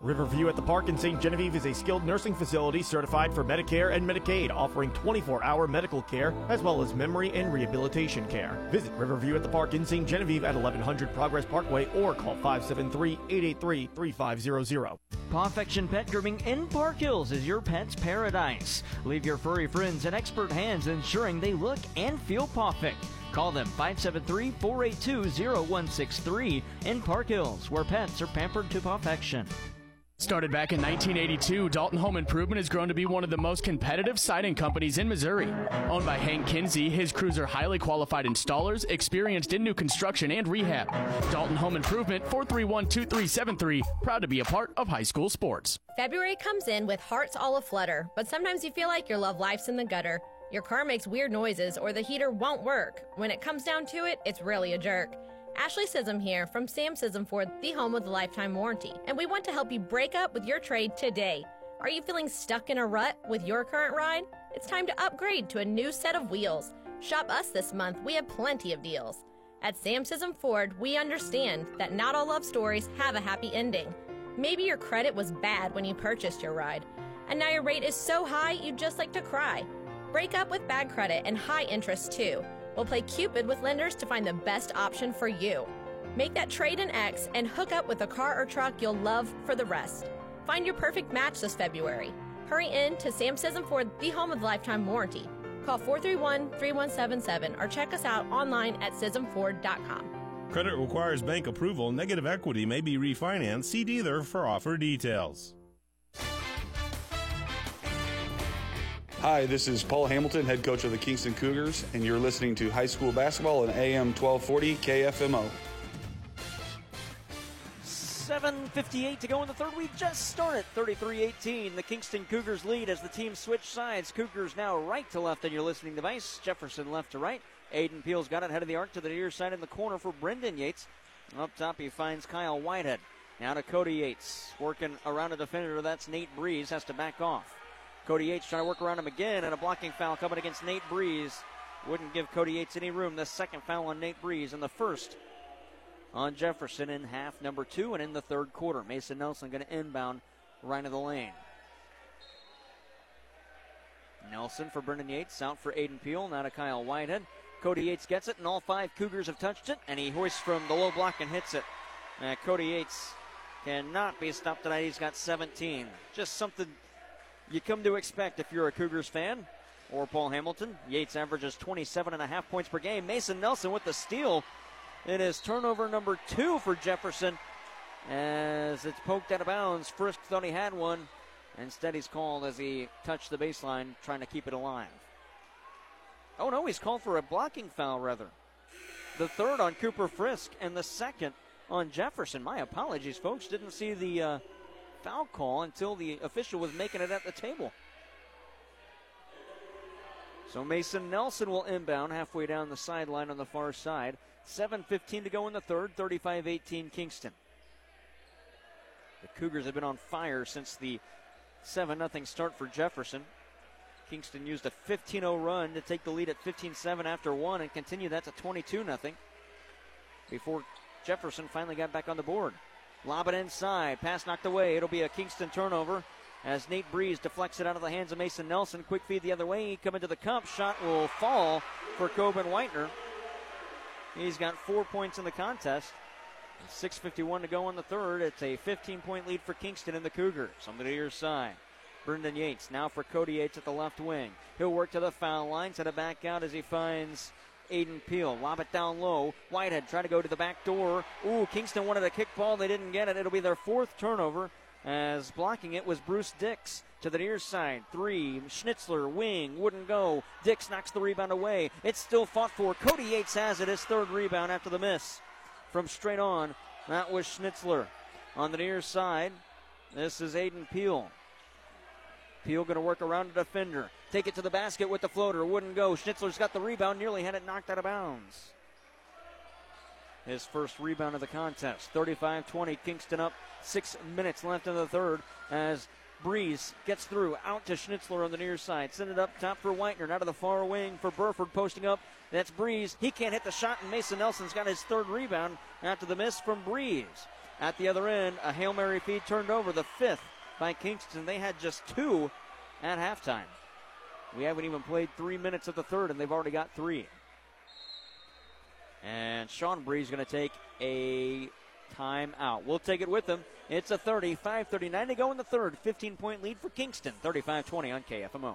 Riverview at the Park in St. Genevieve is a skilled nursing facility certified for Medicare and Medicaid, offering 24 hour medical care as well as memory and rehabilitation care. Visit Riverview at the Park in St. Genevieve at 1100 Progress Parkway or call 573 883 3500. Pawfection Pet Grooming in Park Hills is your pet's paradise. Leave your furry friends in expert hands, ensuring they look and feel perfect. Call them 573 482 0163 in Park Hills, where pets are pampered to perfection. Started back in 1982, Dalton Home Improvement has grown to be one of the most competitive siding companies in Missouri. Owned by Hank Kinsey, his crews are highly qualified installers, experienced in new construction and rehab. Dalton Home Improvement, 431 2373, proud to be a part of high school sports. February comes in with hearts all aflutter, but sometimes you feel like your love life's in the gutter. Your car makes weird noises or the heater won't work. When it comes down to it, it's really a jerk. Ashley Scism here from Sam Scism Ford, the home of the lifetime warranty, and we want to help you break up with your trade today. Are you feeling stuck in a rut with your current ride? It's time to upgrade to a new set of wheels. Shop us this month, we have plenty of deals. At Sam Scism Ford, we understand that not all love stories have a happy ending. Maybe your credit was bad when you purchased your ride, and now your rate is so high you'd just like to cry. Break up with bad credit and high interest too. We'll play Cupid with lenders to find the best option for you. Make that trade in X and hook up with a car or truck you'll love for the rest. Find your perfect match this February. Hurry in to Sam Scism Ford, the home of lifetime warranty. Call 431 3177 or check us out online at ScismFord.com. Credit requires bank approval. Negative equity may be refinanced. See dealer for offer details. Hi, this is Paul Hamilton, head coach of the Kingston Cougars, and you're listening to high school basketball on AM 1240 KFMO. 7.58 to go in the third. We just started 33 18. The Kingston Cougars lead as the team switch sides. Cougars now right to left on your listening device. Jefferson left to right. Aiden Peel's got it head of the arc to the near side in the corner for Brendan Yates. Up top, he finds Kyle Whitehead. Now to Cody Yates. Working around a defender. That's Nate Breeze. Has to back off. Cody Yates trying to work around him again, and a blocking foul coming against Nate Breeze. Wouldn't give Cody Yates any room. The second foul on Nate Breeze, and the first on Jefferson in half number two and in the third quarter. Mason Nelson going to inbound right of the lane. Nelson for Brendan Yates, out for Aiden Peel, now to Kyle Whitehead. Cody Yates gets it, and all five Cougars have touched it, and he hoists from the low block and hits it. Uh, Cody Yates cannot be stopped tonight. He's got 17. Just something you come to expect if you're a Cougars fan or Paul Hamilton. Yates averages 27 and a half points per game. Mason Nelson with the steal. It is turnover number two for Jefferson as it's poked out of bounds. Frisk thought he had one. Instead, he's called as he touched the baseline, trying to keep it alive. Oh no, he's called for a blocking foul rather. The third on Cooper Frisk, and the second on Jefferson. My apologies, folks. Didn't see the uh, foul call until the official was making it at the table. So Mason Nelson will inbound halfway down the sideline on the far side. 7.15 to go in the third, 35 18 Kingston. The Cougars have been on fire since the 7 0 start for Jefferson. Kingston used a 15 0 run to take the lead at 15 7 after one and continue that to 22 0 before Jefferson finally got back on the board. Lob it inside. Pass knocked away. It'll be a Kingston turnover as Nate Breeze deflects it out of the hands of Mason Nelson. Quick feed the other way. Come into the cup. Shot will fall for Coben Whitener. He's got four points in the contest. 6.51 to go in the third. It's a 15 point lead for Kingston and the Cougars on the near side. Brendan Yates now for Cody Yates at the left wing. He'll work to the foul line, set it back out as he finds Aiden Peel. Lob it down low. Whitehead trying to go to the back door. Ooh, Kingston wanted a kick ball. They didn't get it. It'll be their fourth turnover as blocking it was Bruce Dix to the near side. Three. Schnitzler, wing, wouldn't go. Dix knocks the rebound away. It's still fought for. Cody Yates has it. His third rebound after the miss from straight on. That was Schnitzler. On the near side, this is Aiden Peel. Peel going to work around a defender. Take it to the basket with the floater. Wouldn't go. Schnitzler's got the rebound. Nearly had it knocked out of bounds. His first rebound of the contest. 35 20. Kingston up. Six minutes left in the third as Breeze gets through. Out to Schnitzler on the near side. Send it up top for Whitener. Out of the far wing for Burford posting up. That's Breeze. He can't hit the shot, and Mason Nelson's got his third rebound after the miss from Breeze. At the other end, a Hail Mary feed turned over, the fifth by Kingston. They had just two at halftime. We haven't even played three minutes of the third, and they've already got three. And Sean Breeze going to take a timeout. We'll take it with him. It's a 35 39 to go in the third. 15 point lead for Kingston. 35 20 on KFMO.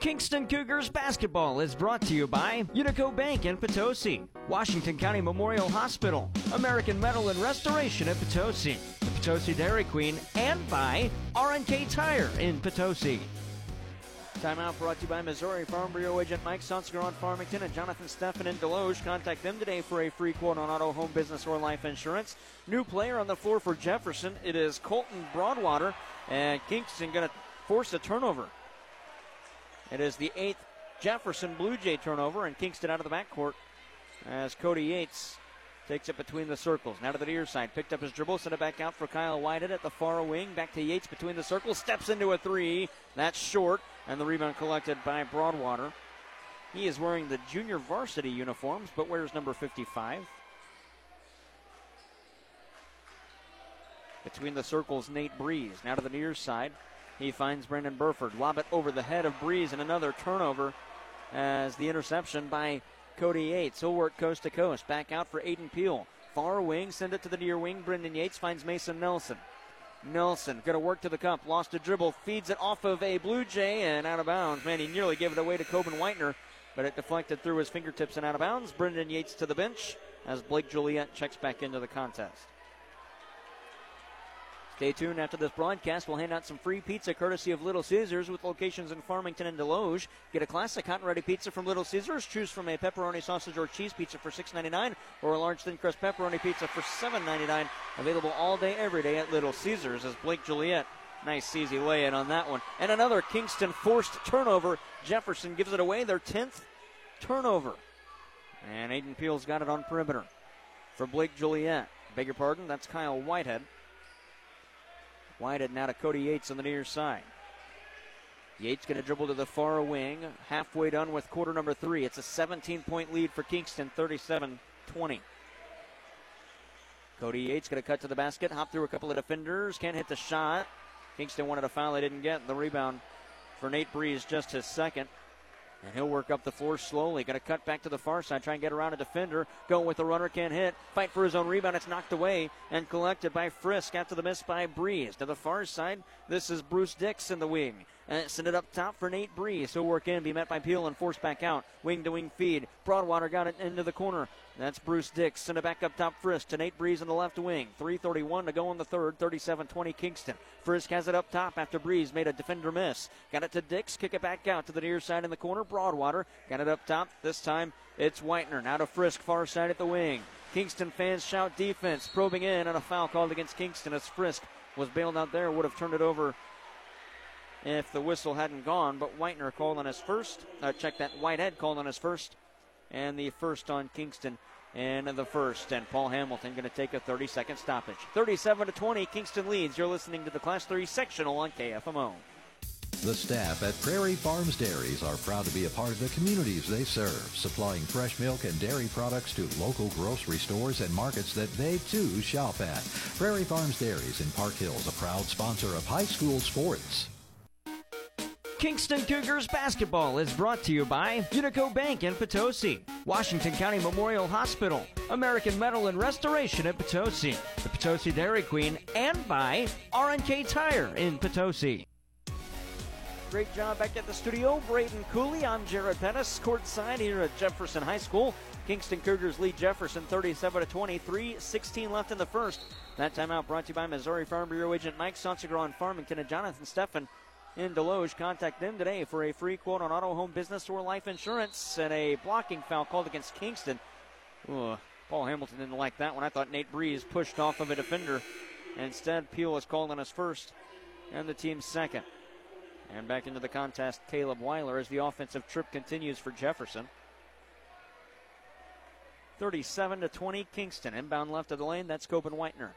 Kingston Cougars basketball is brought to you by Unico Bank in Potosi, Washington County Memorial Hospital, American Metal and Restoration in Potosi, the Potosi Dairy Queen, and by R&K Tire in Potosi. Timeout brought to you by Missouri Farm Bureau agent Mike Sunsker on Farmington and Jonathan Steffen in Desloge. Contact them today for a free quote on auto, home, business, or life insurance. New player on the floor for Jefferson. It is Colton Broadwater, and Kingston going to force a turnover. It is the eighth Jefferson Blue Jay turnover, and Kingston out of the backcourt as Cody Yates takes it between the circles. Now to the near side. Picked up his dribble, sent it back out for Kyle Whitehead at the far wing. Back to Yates between the circles. Steps into a three. That's short, and the rebound collected by Broadwater. He is wearing the junior varsity uniforms, but wears number 55. Between the circles, Nate Breeze. Now to the near side. He finds Brandon Burford. Lob it over the head of Breeze and another turnover as the interception by Cody Yates. He'll work coast to coast. Back out for Aiden Peel. Far wing, send it to the near wing. Brendan Yates finds Mason Nelson. Nelson going to work to the cup. Lost a dribble. Feeds it off of a Blue Jay and out of bounds. Man, he nearly gave it away to Coben Whitener, but it deflected through his fingertips and out of bounds. Brendan Yates to the bench as Blake Juliet checks back into the contest. Stay tuned after this broadcast. We'll hand out some free pizza courtesy of Little Caesars with locations in Farmington and Desloge. Get a classic hot and ready pizza from Little Caesars. Choose from a pepperoni sausage or cheese pizza for $6.99 or a large thin crust pepperoni pizza for $7.99. Available all day, every day at Little Caesars as Blake Juliet. Nice easy lay in on that one. And another Kingston forced turnover. Jefferson gives it away, their 10th turnover. And Aiden Peel's got it on perimeter for Blake Juliet. Beg your pardon, that's Kyle Whitehead. Whitehead now to Cody Yates on the near side. Yates going to dribble to the far wing. Halfway done with quarter number three. It's a 17 point lead for Kingston, 37 20. Cody Yates going to cut to the basket, hop through a couple of defenders, can't hit the shot. Kingston wanted a foul they didn't get. The rebound for Nate Breeze, just his second. And he'll work up the floor slowly. Going to cut back to the far side, try and get around a defender. Go with the runner, can't hit. Fight for his own rebound. It's knocked away and collected by Frisk after the miss by Breeze. To the far side, this is Bruce Dix in the wing. And send it up top for Nate Breeze. He'll work in, be met by Peel, and force back out. Wing to wing feed. Broadwater got it into the corner. That's Bruce Dix. Send it back up top Frisk to Nate Breeze in the left wing. 3.31 to go in the third. 37 20 Kingston. Frisk has it up top after Breeze made a defender miss. Got it to Dix. Kick it back out to the near side in the corner. Broadwater got it up top. This time it's Whitener. Now to Frisk, far side at the wing. Kingston fans shout defense. Probing in and a foul called against Kingston as Frisk was bailed out there. Would have turned it over if the whistle hadn't gone. But Whitener called on his first. Uh, check that. Whitehead called on his first. And the first on Kingston in the first. And Paul Hamilton going to take a 30 second stoppage. 37 to 20, Kingston leads. You're listening to the Class 3 sectional on KFMO. The staff at Prairie Farms Dairies are proud to be a part of the communities they serve, supplying fresh milk and dairy products to local grocery stores and markets that they too shop at. Prairie Farms Dairies in Park Hills, a proud sponsor of high school sports. Kingston Cougars basketball is brought to you by Unico Bank in Potosi, Washington County Memorial Hospital, American Metal and Restoration in Potosi, the Potosi Dairy Queen, and by R&K Tire in Potosi. Great job back at the studio. Braden Cooley. I'm Jared Pettis, courtside here at Jefferson High School. Kingston Cougars lead Jefferson 37 to 23. 16 left in the first. That timeout brought to you by Missouri Farm Bureau agent Mike Sonsigro in Farmington and Jonathan Steffen in Desloge. Contact them today for a free quote on auto, home, business, or life insurance. And a blocking foul called against Kingston. Ooh, Paul Hamilton didn't like that one. I thought Nate Breeze pushed off of a defender. Instead, Peel was called on his first and the team's second. And back into the contest, Caleb Weiler as the offensive trip continues for Jefferson. 37 to 20, Kingston. Inbound left of the lane, that's Coben Whitener.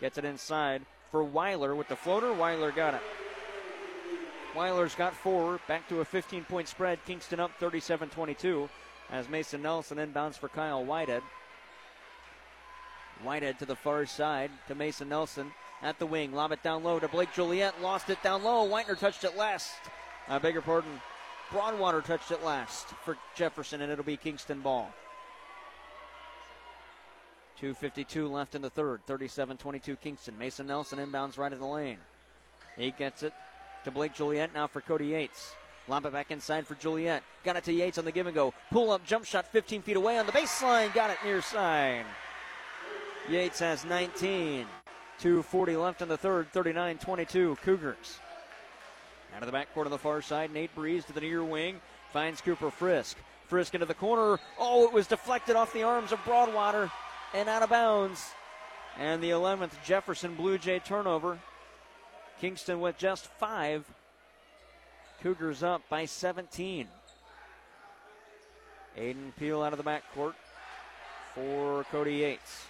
Gets it inside for Weiler with the floater. Weiler got it. Weiler's got four. Back to a 15 point spread. Kingston up 37 22 as Mason Nelson inbounds for Kyle Whitehead. Whitehead to the far side to Mason Nelson at the wing. Lob it down low to Blake Juliet. Lost it down low. Whitener touched it last. I beg your pardon. Broadwater touched it last for Jefferson, and it'll be Kingston ball. 2.52 left in the third. 37 22 Kingston. Mason Nelson inbounds right in the lane. He gets it to Blake Juliet now for Cody Yates. It back inside for Juliet. Got it to Yates on the give and go. Pull up jump shot 15 feet away on the baseline. Got it near side. Yates has 19. 2.40 left in the third. 39 22 Cougars. Out of the backcourt on the far side, Nate Breeze to the near wing. Finds Cooper Frisk. Frisk into the corner. Oh, it was deflected off the arms of Broadwater and out of bounds. And the 11th Jefferson Blue Jay turnover. Kingston with just five. Cougars up by 17. Aiden Peel out of the backcourt for Cody Yates.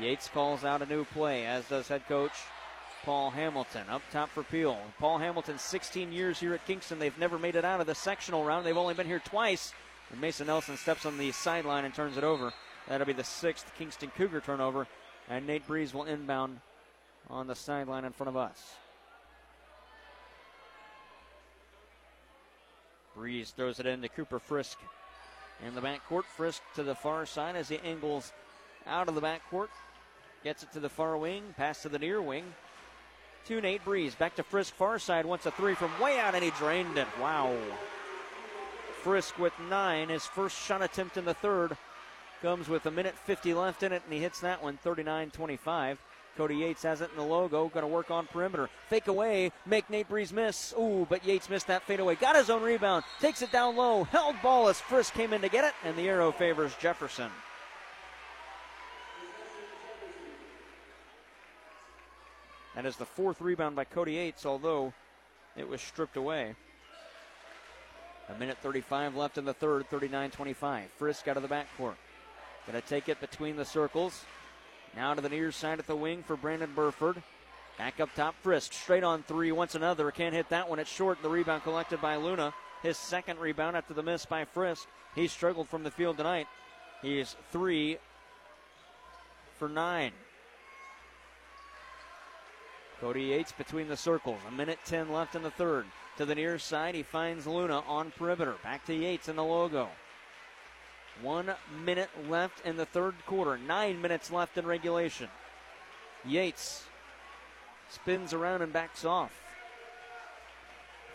Yates calls out a new play, as does head coach Paul Hamilton. Up top for Peel. Paul Hamilton, 16 years here at Kingston. They've never made it out of the sectional round. They've only been here twice. And Mason Nelson steps on the sideline and turns it over. That'll be the sixth Kingston Cougar turnover. And Nate Breeze will inbound on the sideline in front of us. Breeze throws it in into Cooper Frisk in the backcourt. Frisk to the far side as he angles out of the backcourt. Gets it to the far wing, pass to the near wing. To Nate Breeze. Back to Frisk, far side. Wants a three from way out, and he drained it. Wow. Frisk with nine. His first shot attempt in the third comes with a minute 50 left in it, and he hits that one 39 25. Cody Yates has it in the logo. Going to work on perimeter. Fake away. Make Nate Breeze miss. Ooh, but Yates missed that fadeaway. Got his own rebound. Takes it down low. Held ball as Frisk came in to get it. And the arrow favors Jefferson. That is the fourth rebound by Cody Yates, although it was stripped away. A minute 35 left in the third, 39 25. Frisk out of the backcourt. Going to take it between the circles. Now to the near side of the wing for Brandon Burford. Back up top, Frisk. Straight on three. Once another. Can't hit that one. It's short. The rebound collected by Luna. His second rebound after the miss by Frisk. He struggled from the field tonight. He's three for nine. Cody Yates between the circles. A minute 10 left in the third. to the near side. He finds Luna on perimeter. Back to Yates in the logo. One minute left in the third quarter. Nine minutes left in regulation. Yates spins around and backs off.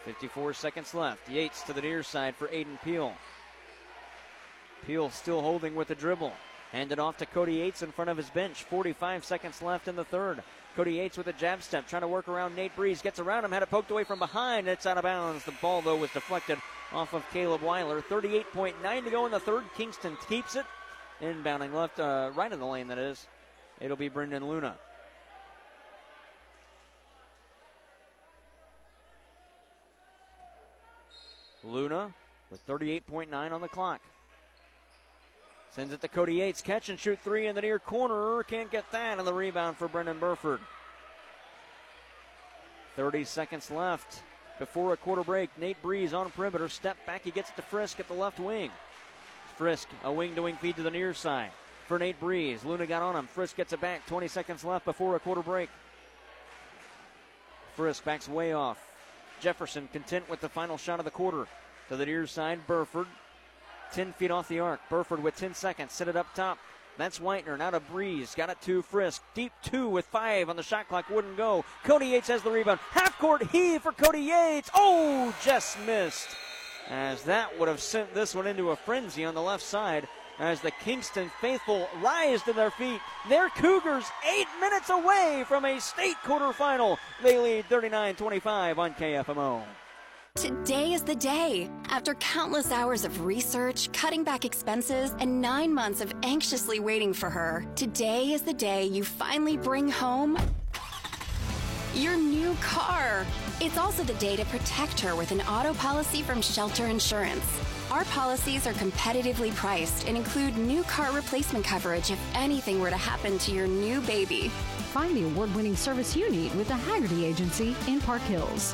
54 seconds left. Yates to the near side for Aiden Peel. Peel still holding with the dribble. Handed off to Cody Yates in front of his bench. 45 seconds left in the third. Cody Yates with a jab step, trying to work around Nate Breeze. Gets around him, had it poked away from behind. It's out of bounds. The ball, though, was deflected off of Caleb Weiler. 38.9 to go in the third. Kingston keeps it. Inbounding left, uh, right in the lane, that is. It'll be Brendan Luna. Luna with 38.9 on the clock. Sends it to Cody Yates. Catch and shoot three in the near corner. Can't get that. And the rebound for Brendan Burford. 30 seconds left before a quarter break. Nate Breeze on perimeter. Step back. He gets to Frisk at the left wing. Frisk, a wing to wing feed to the near side for Nate Breeze. Luna got on him. Frisk gets it back. 20 seconds left before a quarter break. Frisk backs way off. Jefferson content with the final shot of the quarter. To the near side, Burford 10 feet off the arc. Burford with 10 seconds. Set it up top. That's Whitener. Now to Breeze. Got it to Frisk. Deep two with five on the shot clock. Wouldn't go. Cody Yates has the rebound. Half court heave for Cody Yates. Oh, just missed. As that would have sent this one into a frenzy on the left side. As the Kingston faithful rise to their feet. Their Cougars eight minutes away from a state quarterfinal. They lead 39 25 on KFMO. Today is the day. After countless hours of research, cutting back expenses, and nine months of anxiously waiting for her, today is the day you finally bring home your new car. It's also the day to protect her with an auto policy from Shelter Insurance. Our policies are competitively priced and include new car replacement coverage if anything were to happen to your new baby. Find the award winning service you need with the Haggerty Agency in Park Hills.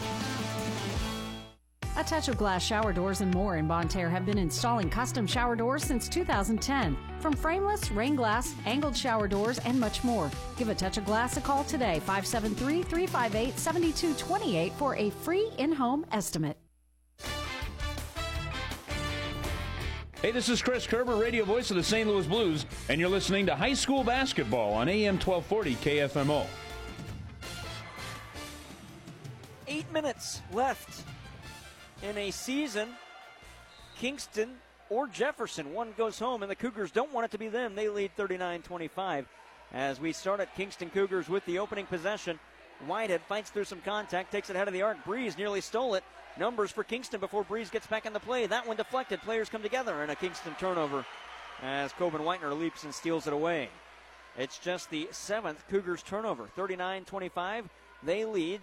A Touch of Glass shower doors and more in Bonne Terre have been installing custom shower doors since 2010. From frameless, rain glass, angled shower doors, and much more. Give A Touch of Glass a call today, 573 358 7228 for a free in home estimate. Hey, this is Chris Kerber, radio voice of the St. Louis Blues, and you're listening to high school basketball on AM 1240 KFMO. Eight minutes left in a season. Kingston or Jefferson, one goes home, and the Cougars don't want it to be them. They lead 39 25 as we start at Kingston Cougars with the opening possession. Whitehead fights through some contact, takes it ahead of the arc. Breeze nearly stole it. Numbers for Kingston before Breeze gets back in the play. That one deflected. Players come together and a Kingston turnover as Coben Whitener leaps and steals it away. It's just the seventh Cougars turnover. 39 25. They lead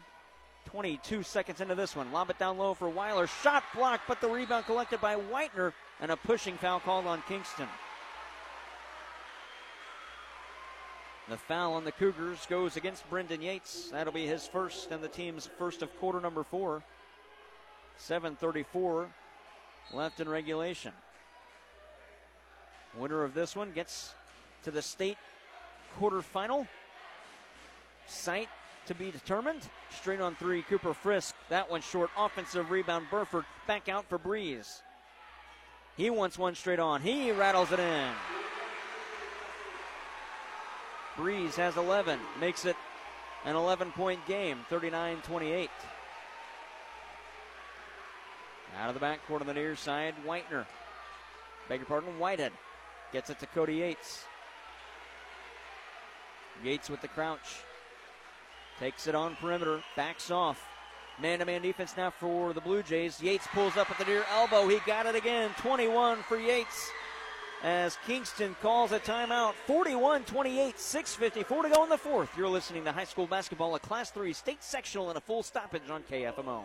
22 seconds into this one. Lob it down low for Weiler. Shot blocked, but the rebound collected by Whitener and a pushing foul called on Kingston. The foul on the Cougars goes against Brendan Yates. That'll be his first and the team's first of quarter number four. 7.34 left in regulation. Winner of this one gets to the state quarterfinal. Site to be determined. Straight on three, Cooper Frisk. That one short. Offensive rebound, Burford. Back out for Breeze. He wants one straight on. He rattles it in. Breeze has 11, makes it an 11 point game, 39 28. Out of the backcourt on the near side, Whitener. Beg your pardon, Whitehead. Gets it to Cody Yates. Yates with the crouch. Takes it on perimeter, backs off. Man to man defense now for the Blue Jays. Yates pulls up at the near elbow. He got it again. 21 for Yates as Kingston calls a timeout. 41 28, 6.54 to go in the fourth. You're listening to high school basketball, a Class 3 state sectional, and a full stoppage on KFMO.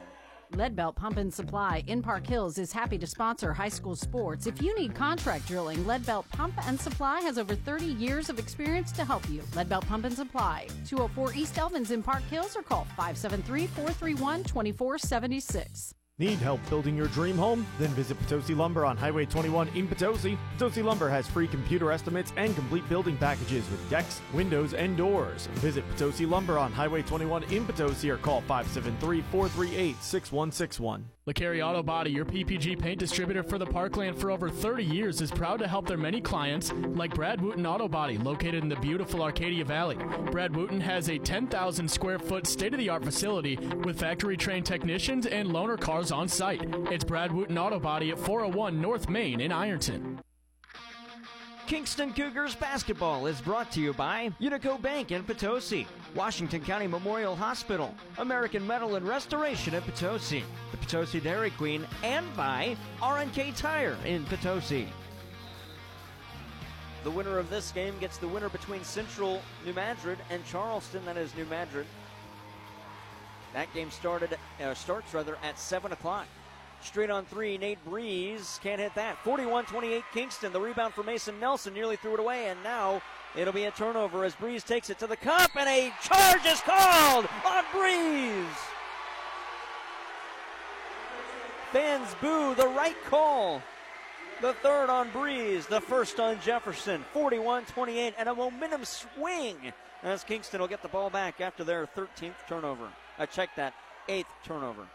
Leadbelt Pump and Supply in Park Hills is happy to sponsor high school sports. If you need contract drilling, Leadbelt Pump and Supply has over 30 years of experience to help you. Leadbelt Pump and Supply, 204 East Elvins in Park Hills, or call 573 431 2476. Need help building your dream home? Then visit Potosi Lumber on Highway 21 in Potosi. Potosi Lumber has free computer estimates and complete building packages with decks, windows, and doors. Visit Potosi Lumber on Highway 21 in Potosi or call 573 438 6161. LeCarry Auto Body, your PPG paint distributor for the Parkland for over 30 years, is proud to help their many clients, like Brad Wooten Auto Body, located in the beautiful Arcadia Valley. Brad Wooten has a 10,000 square foot state of the art facility with factory trained technicians and loaner cars on site. It's Brad Wooten Auto Body at 401 North Main in Ironton. Kingston Cougars basketball is brought to you by Unico Bank in Potosi, Washington County Memorial Hospital, American Metal and Restoration in Potosi, the Potosi Dairy Queen, and by R&K Tire in Potosi. The winner of this game gets the winner between Central New Madrid and Charleston. That is New Madrid. That game started uh, starts rather at seven o'clock. Straight on three, Nate Breeze can't hit that. 41-28 Kingston. The rebound for Mason Nelson nearly threw it away, and now it'll be a turnover as Breeze takes it to the cup, and a charge is called on Breeze. Fans boo the right call. The third on Breeze, the first on Jefferson. 41-28, and a momentum swing as Kingston will get the ball back after their 13th turnover. I checked that, eighth turnover.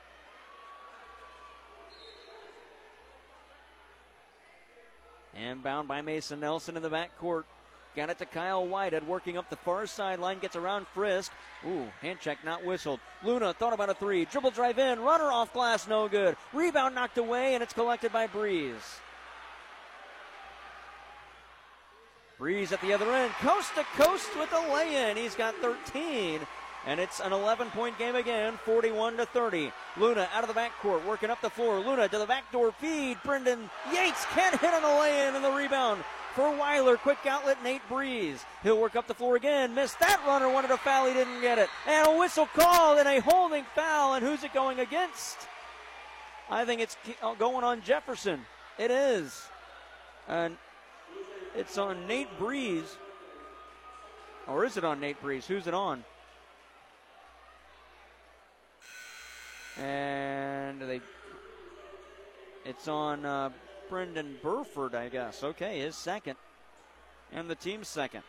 And bound by Mason Nelson in the backcourt. Got it to Kyle Whitehead, working up the far sideline, gets around Frisk. Ooh, hand check not whistled. Luna thought about a three. Dribble drive in, runner off glass, no good. Rebound knocked away, and it's collected by Breeze. Breeze at the other end, coast to coast with a lay in. He's got 13. And it's an 11 point game again, 41 to 30. Luna out of the backcourt, working up the floor. Luna to the backdoor feed. Brendan Yates can't hit on the lay in and the rebound for Weiler. Quick outlet, Nate Breeze. He'll work up the floor again. Missed that runner, wanted a foul, he didn't get it. And a whistle call and a holding foul. And who's it going against? I think it's going on Jefferson. It is. And it's on Nate Breeze. Or is it on Nate Breeze? Who's it on? And they, it's on uh, Brendan Burford, I guess. Okay, his second, and the team's second.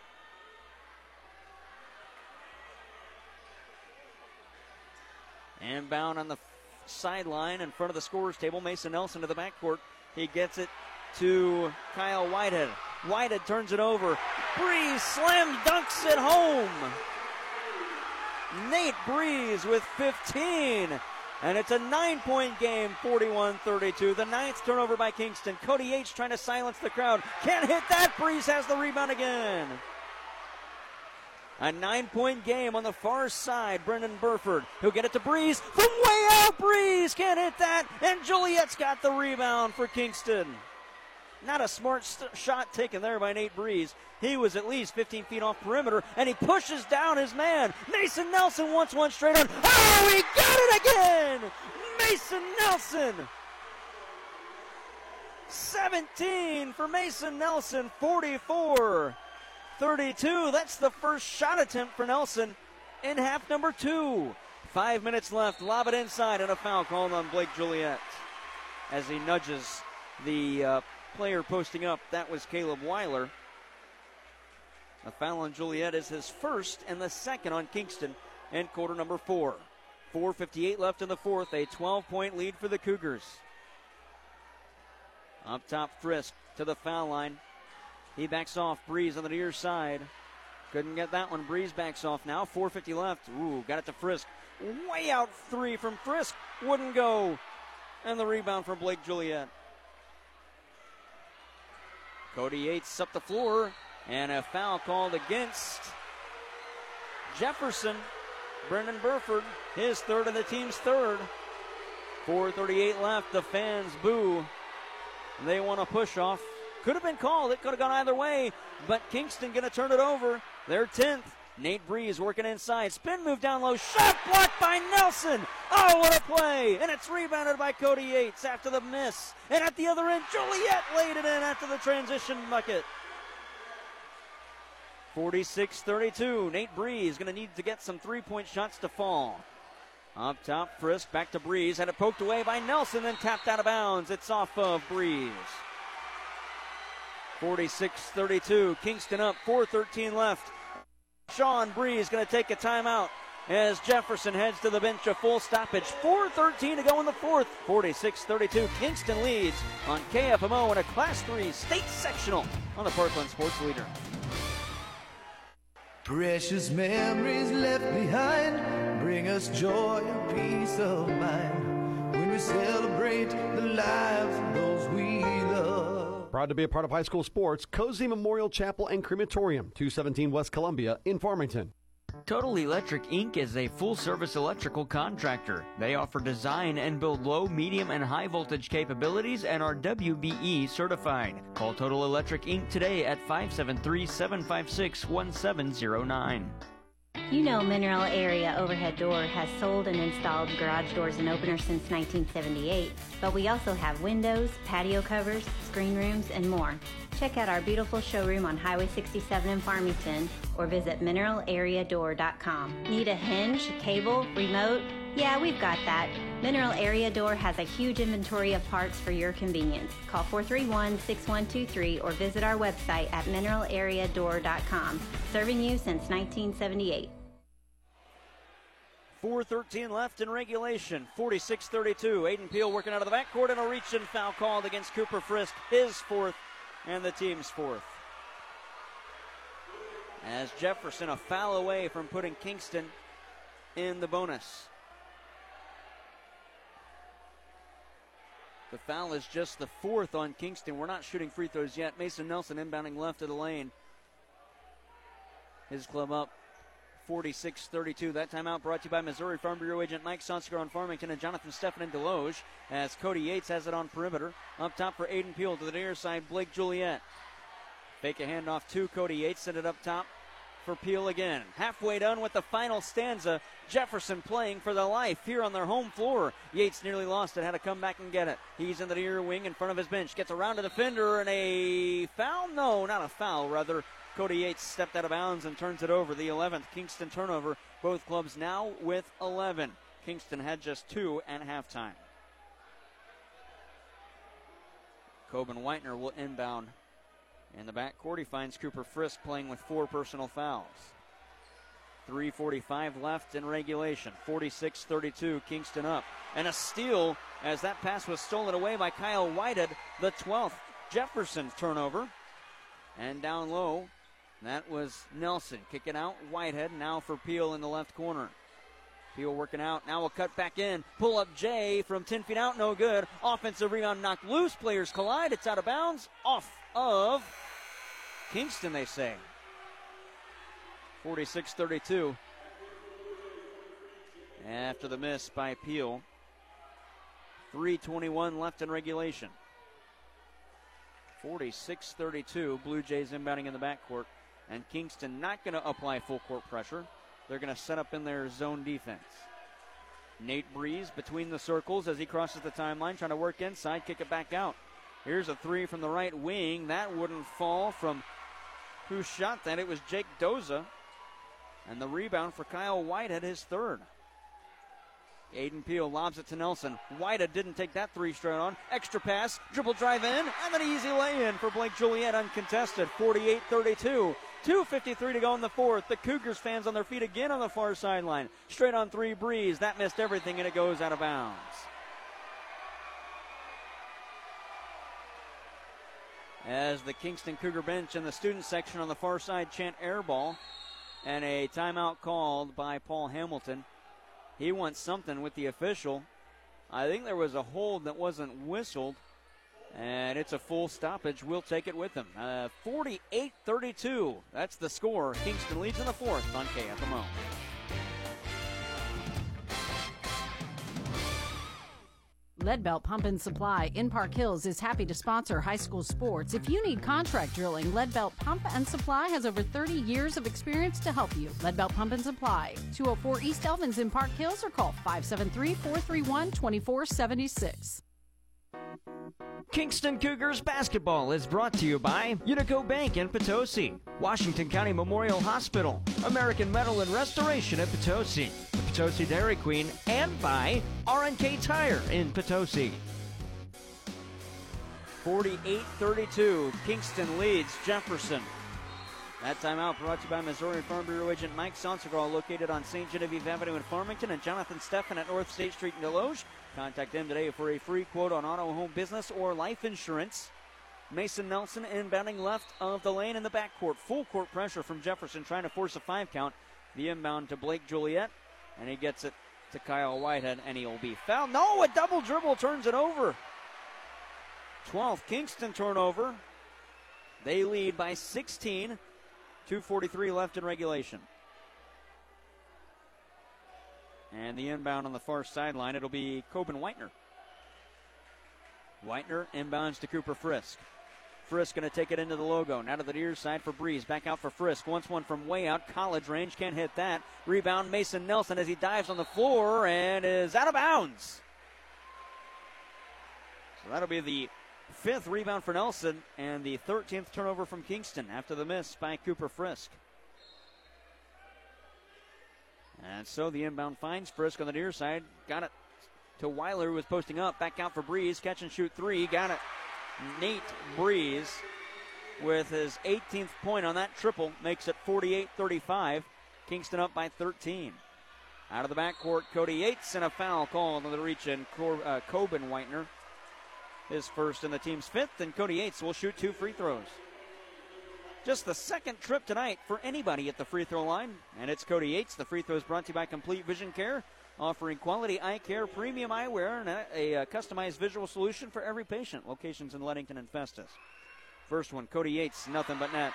And bound on the sideline in front of the scorers table, Mason Nelson to the backcourt. He gets it to Kyle Whitehead. Whitehead turns it over. Breeze slams dunks it home. Nate Breeze with 15. And it's a nine point game, 41 32. The ninth turnover by Kingston. Cody Yates trying to silence the crowd. Can't hit that. Breeze has the rebound again. A nine point game on the far side. Brendan Burford. He'll get it to Breeze from way out. Breeze can't hit that. And Juliet's got the rebound for Kingston. Not a smart st- shot taken there by Nate Breeze. He was at least 15 feet off perimeter, and he pushes down his man. Mason Nelson wants one straight on. Oh, he got it again! Mason Nelson! 17 for Mason Nelson, 44 32. That's the first shot attempt for Nelson in half number two. Five minutes left. Lob it inside, and a foul called on Blake Juliet as he nudges the uh, player posting up. That was Caleb Weiler. A foul on Juliet is his first and the second on Kingston in quarter number four. 4.58 left in the fourth, a 12 point lead for the Cougars. Up top, Frisk to the foul line. He backs off. Breeze on the near side. Couldn't get that one. Breeze backs off now. 4.50 left. Ooh, got it to Frisk. Way out three from Frisk. Wouldn't go. And the rebound from Blake Juliet. Cody Yates up the floor, and a foul called against Jefferson. Brendan Burford, his third and the team's third. 4.38 left. The fans boo. They want a push off. Could have been called. It could have gone either way, but Kingston going to turn it over. They're 10th. Nate Breeze working inside. Spin move down low. Shot blocked by Nelson. Oh, what a play. And it's rebounded by Cody Yates after the miss. And at the other end, Juliet laid it in after the transition bucket. 46 32. Nate Breeze going to need to get some three point shots to fall. Up top, Frisk back to Breeze. Had it poked away by Nelson, then tapped out of bounds. It's off of Breeze. 46 32. Kingston up, 4.13 left. Sean Breeze going to take a timeout as Jefferson heads to the bench. A full stoppage. 4.13 to go in the fourth. 46 32. Kingston leads on KFMO in a Class 3 state sectional on the Parkland Sports Leader. Precious memories left behind bring us joy and peace of mind when we celebrate the lives of those we love. Proud to be a part of high school sports, Cozean Memorial Chapel and Crematorium, 217 West Columbia in Farmington. Total Electric Inc. is a full service electrical contractor. They offer design and build low, medium, and high voltage capabilities and are WBE certified. Call Total Electric Inc. today at 573 756 1709. You know Mineral Area Overhead Door has sold and installed garage doors and openers since 1978, but we also have windows, patio covers, screen rooms, and more. Check out our beautiful showroom on Highway 67 in Farmington or visit mineralareadoor.com. Need a hinge, cable, remote? Yeah, we've got that. Mineral Area Door has a huge inventory of parts for your convenience. Call 431 6123 or visit our website at mineralareadoor.com. Serving you since 1978. 4.13 left in regulation. 46 32. Aiden Peel working out of the backcourt and a reach and foul called against Cooper Frisk. His fourth and the team's fourth. As Jefferson a foul away from putting Kingston in the bonus. The foul is just the fourth on Kingston. We're not shooting free throws yet. Mason Nelson inbounding left of the lane. His club up 46 32. That timeout brought to you by Missouri Farm Bureau agent Mike Sonsker on Farmington and Jonathan Steffen in Desloge as Cody Yates has it on perimeter. Up top for Aiden Peel to the near side, Blake Juliet. Fake a handoff to Cody Yates, send it up top for Peel again. Halfway done with the final stanza. Jefferson playing for the life here on their home floor. Yates nearly lost it, had to come back and get it. He's in the near wing in front of his bench. Gets around a defender and a foul? No, not a foul, rather. Cody Yates stepped out of bounds and turns it over. The 11th Kingston turnover. Both clubs now with 11. Kingston had just two at halftime. Coben Whitener will inbound in the backcourt. He finds Cooper Frisk playing with four personal fouls. 3.45 left in regulation. 46 32, Kingston up. And a steal as that pass was stolen away by Kyle Whitehead, the 12th. Jefferson turnover. And down low, that was Nelson. Kicking out Whitehead now for Peel in the left corner. Peel working out. Now we'll cut back in. Pull up Jay from 10 feet out. No good. Offensive rebound knocked loose. Players collide. It's out of bounds. Off of Kingston, they say. 46 32. After the miss by Peel. 3.21 left in regulation. 46 32. Blue Jays inbounding in the backcourt. And Kingston not going to apply full court pressure. They're going to set up in their zone defense. Nate Breeze between the circles as he crosses the timeline, trying to work inside, kick it back out. Here's a three from the right wing. That wouldn't fall from who shot that. It was Jake Doza. And the rebound for Kyle Whitehead, his third. Aiden Peel lobs it to Nelson. Whitehead didn't take that three straight on. Extra pass, dribble drive in, and an easy lay in for Blake Juliet, uncontested. 48 32. 2.53 to go in the fourth. The Cougars fans on their feet again on the far sideline. Straight on three, Breeze. That missed everything, and it goes out of bounds. As the Kingston Cougar bench and the student section on the far side chant air ball, and a timeout called by Paul Hamilton. He wants something with the official. I think there was a hold that wasn't whistled. And it's a full stoppage. We'll take it with them. Uh, 48 32. That's the score. Kingston leads in the fourth on KFMO. Leadbelt Pump and Supply in Park Hills is happy to sponsor high school sports. If you need contract drilling, Leadbelt Pump and Supply has over 30 years of experience to help you. Leadbelt Pump and Supply, 204 East Elvins in Park Hills, or call 573 431 2476. Kingston Cougars basketball is brought to you by Unico Bank in Potosi, Washington County Memorial Hospital, American Metal and Restoration at Potosi, Potosi Dairy Queen and by R&K Tire in Potosi. 48-32, Kingston leads Jefferson. That timeout brought to you by Missouri Farm Bureau agent Mike Sonsegal, located on St. Genevieve Avenue in Farmington, and Jonathan Steffen at North State Street in Desloge. Contact them today for a free quote on auto, home, business, or life insurance. Mason Nelson inbounding left of the lane in the backcourt. Full court pressure from Jefferson trying to force a five count. The inbound to Blake Juliet, and he gets it to Kyle Whitehead, and he'll be fouled. No, a double dribble turns it over. 12th Kingston turnover. They lead by 16. 2.43 left in regulation. And the inbound on the far sideline, it'll be Coben Whitener. Whitener inbounds to Cooper Frisk. Frisk going to take it into the logo. Now to the near side for Breeze. Back out for Frisk. Once one from way out. College range. Can't hit that. Rebound Mason Nelson as he dives on the floor and is out of bounds. So that'll be the fifth rebound for Nelson and the 13th turnover from Kingston after the miss by Cooper Frisk. And so the inbound finds Frisk on the near side. Got it to Weiler, who was posting up. Back out for Breeze. Catch and shoot three. Got it. Nate Breeze with his 18th point on that triple makes it 48 35. Kingston up by 13. Out of the backcourt, Cody Yates and a foul called on the reach in Cor- uh, Coben Whitener. His first and the team's fifth, and Cody Yates will shoot two free throws. Just the second trip tonight for anybody at the free throw line, and it's Cody Yates. The free throws brought to you by Complete Vision Care, offering quality eye care, premium eyewear, and a, a, a customized visual solution for every patient. Locations in Leadington and Festus. First one, Cody Yates, nothing but net.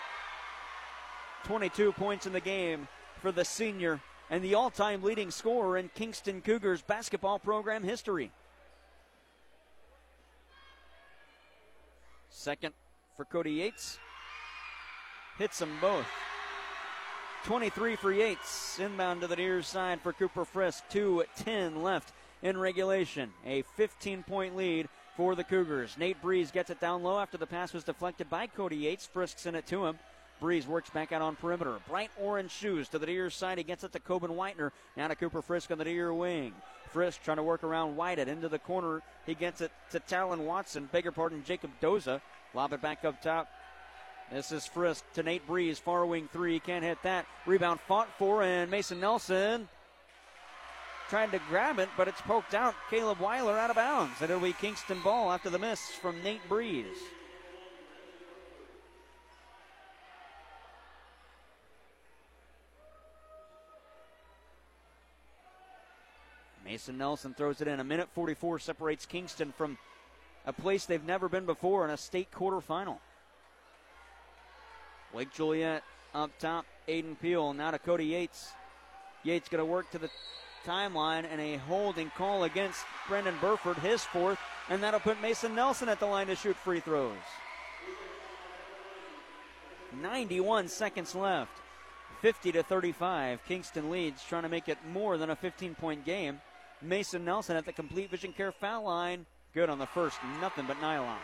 22 points in the game for the senior and the all time leading scorer in Kingston Cougars basketball program history. Second for Cody Yates. Hits them both. 23 for Yates. Inbound to the near side for Cooper Frisk. 2 10 left in regulation. A 15 point lead for the Cougars. Nate Breeze gets it down low after the pass was deflected by Cody Yates. Frisk in it to him. Breeze works back out on perimeter. Bright orange shoes to the near side. He gets it to Coben Whitener. Now to Cooper Frisk on the near wing. Frisk trying to work around Whitehead into the corner. He gets it to Talon Watson. Beg your pardon, Jacob Doza. Lob it back up top. This is Frisk to Nate Breeze. Far wing three. Can't hit that. Rebound fought for, and Mason Nelson tried to grab it, but it's poked out. Caleb Weiler out of bounds. And it'll be Kingston ball after the miss from Nate Breeze. Mason Nelson throws it in. A minute 44 separates Kingston from a place they've never been before in a state quarterfinal. Blake Juliet up top. Aiden Peel now to Cody Yates. Yates going to work to the timeline and a holding call against Brendan Burford, his fourth, and that'll put Mason Nelson at the line to shoot free throws. 91 seconds left. 50 to 35. Kingston leads, trying to make it more than a 15 point game. Mason Nelson at the complete vision care foul line. Good on the first, nothing but nylon.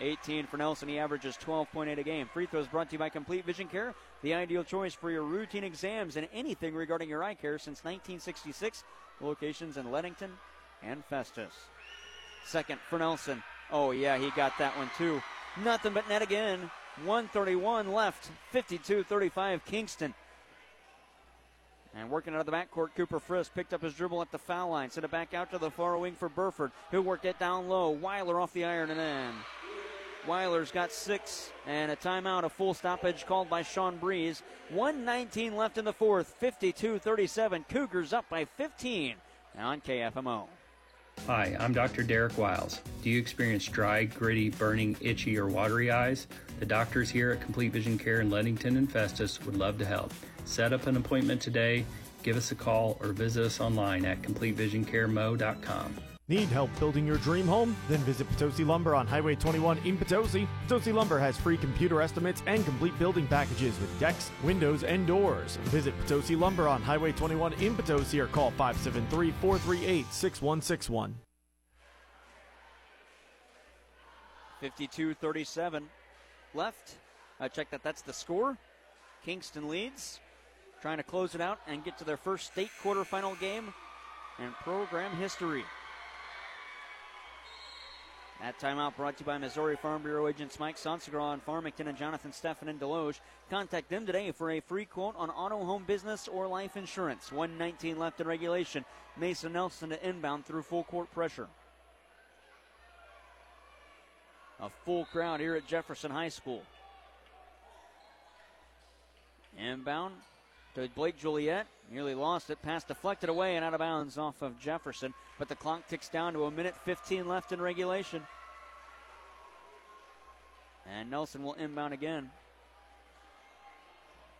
18 for Nelson. He averages 12.8 a game. Free throws brought to you by Complete Vision Care, the ideal choice for your routine exams and anything regarding your eye care since 1966. Locations in Leadington and Festus. Second for Nelson. Oh, yeah, he got that one too. Nothing but net again. 131 left. 52 35 Kingston. And working out of the backcourt, Cooper Frisk picked up his dribble at the foul line. Sent it back out to the far wing for Burford, who worked it down low. Weiler off the iron and in. Weiler's got six and a timeout, a full stoppage called by Sean Breeze. 119 left in the fourth, 52 37. Cougars up by 15 on KFMO. Hi, I'm Dr. Derek Wiles. Do you experience dry, gritty, burning, itchy, or watery eyes? The doctors here at Complete Vision Care in Leadington and Festus would love to help. Set up an appointment today, give us a call, or visit us online at CompleteVisionCareMo.com. Need help building your dream home? Then visit Potosi Lumber on Highway 21 in Potosi. Potosi Lumber has free computer estimates and complete building packages with decks, windows, and doors. Visit Potosi Lumber on Highway 21 in Potosi or call 573 438 6161. 52 37 left. I check that that's the score. Kingston leads. trying to close it out and get to their first state quarterfinal game in program history. That timeout brought to you by Missouri Farm Bureau agents Mike Sonsegra in Farmington and Jonathan Steffen in Desloge. Contact them today for a free quote on auto, home business, or life insurance. 119 left in regulation. Mason Nelson to inbound through full court pressure. A full crowd here at Jefferson High School. Inbound to Blake Juliet. Nearly lost it. Pass deflected away and out of bounds off of Jefferson. But the clock ticks down to a minute 15 left in regulation. And Nelson will inbound again.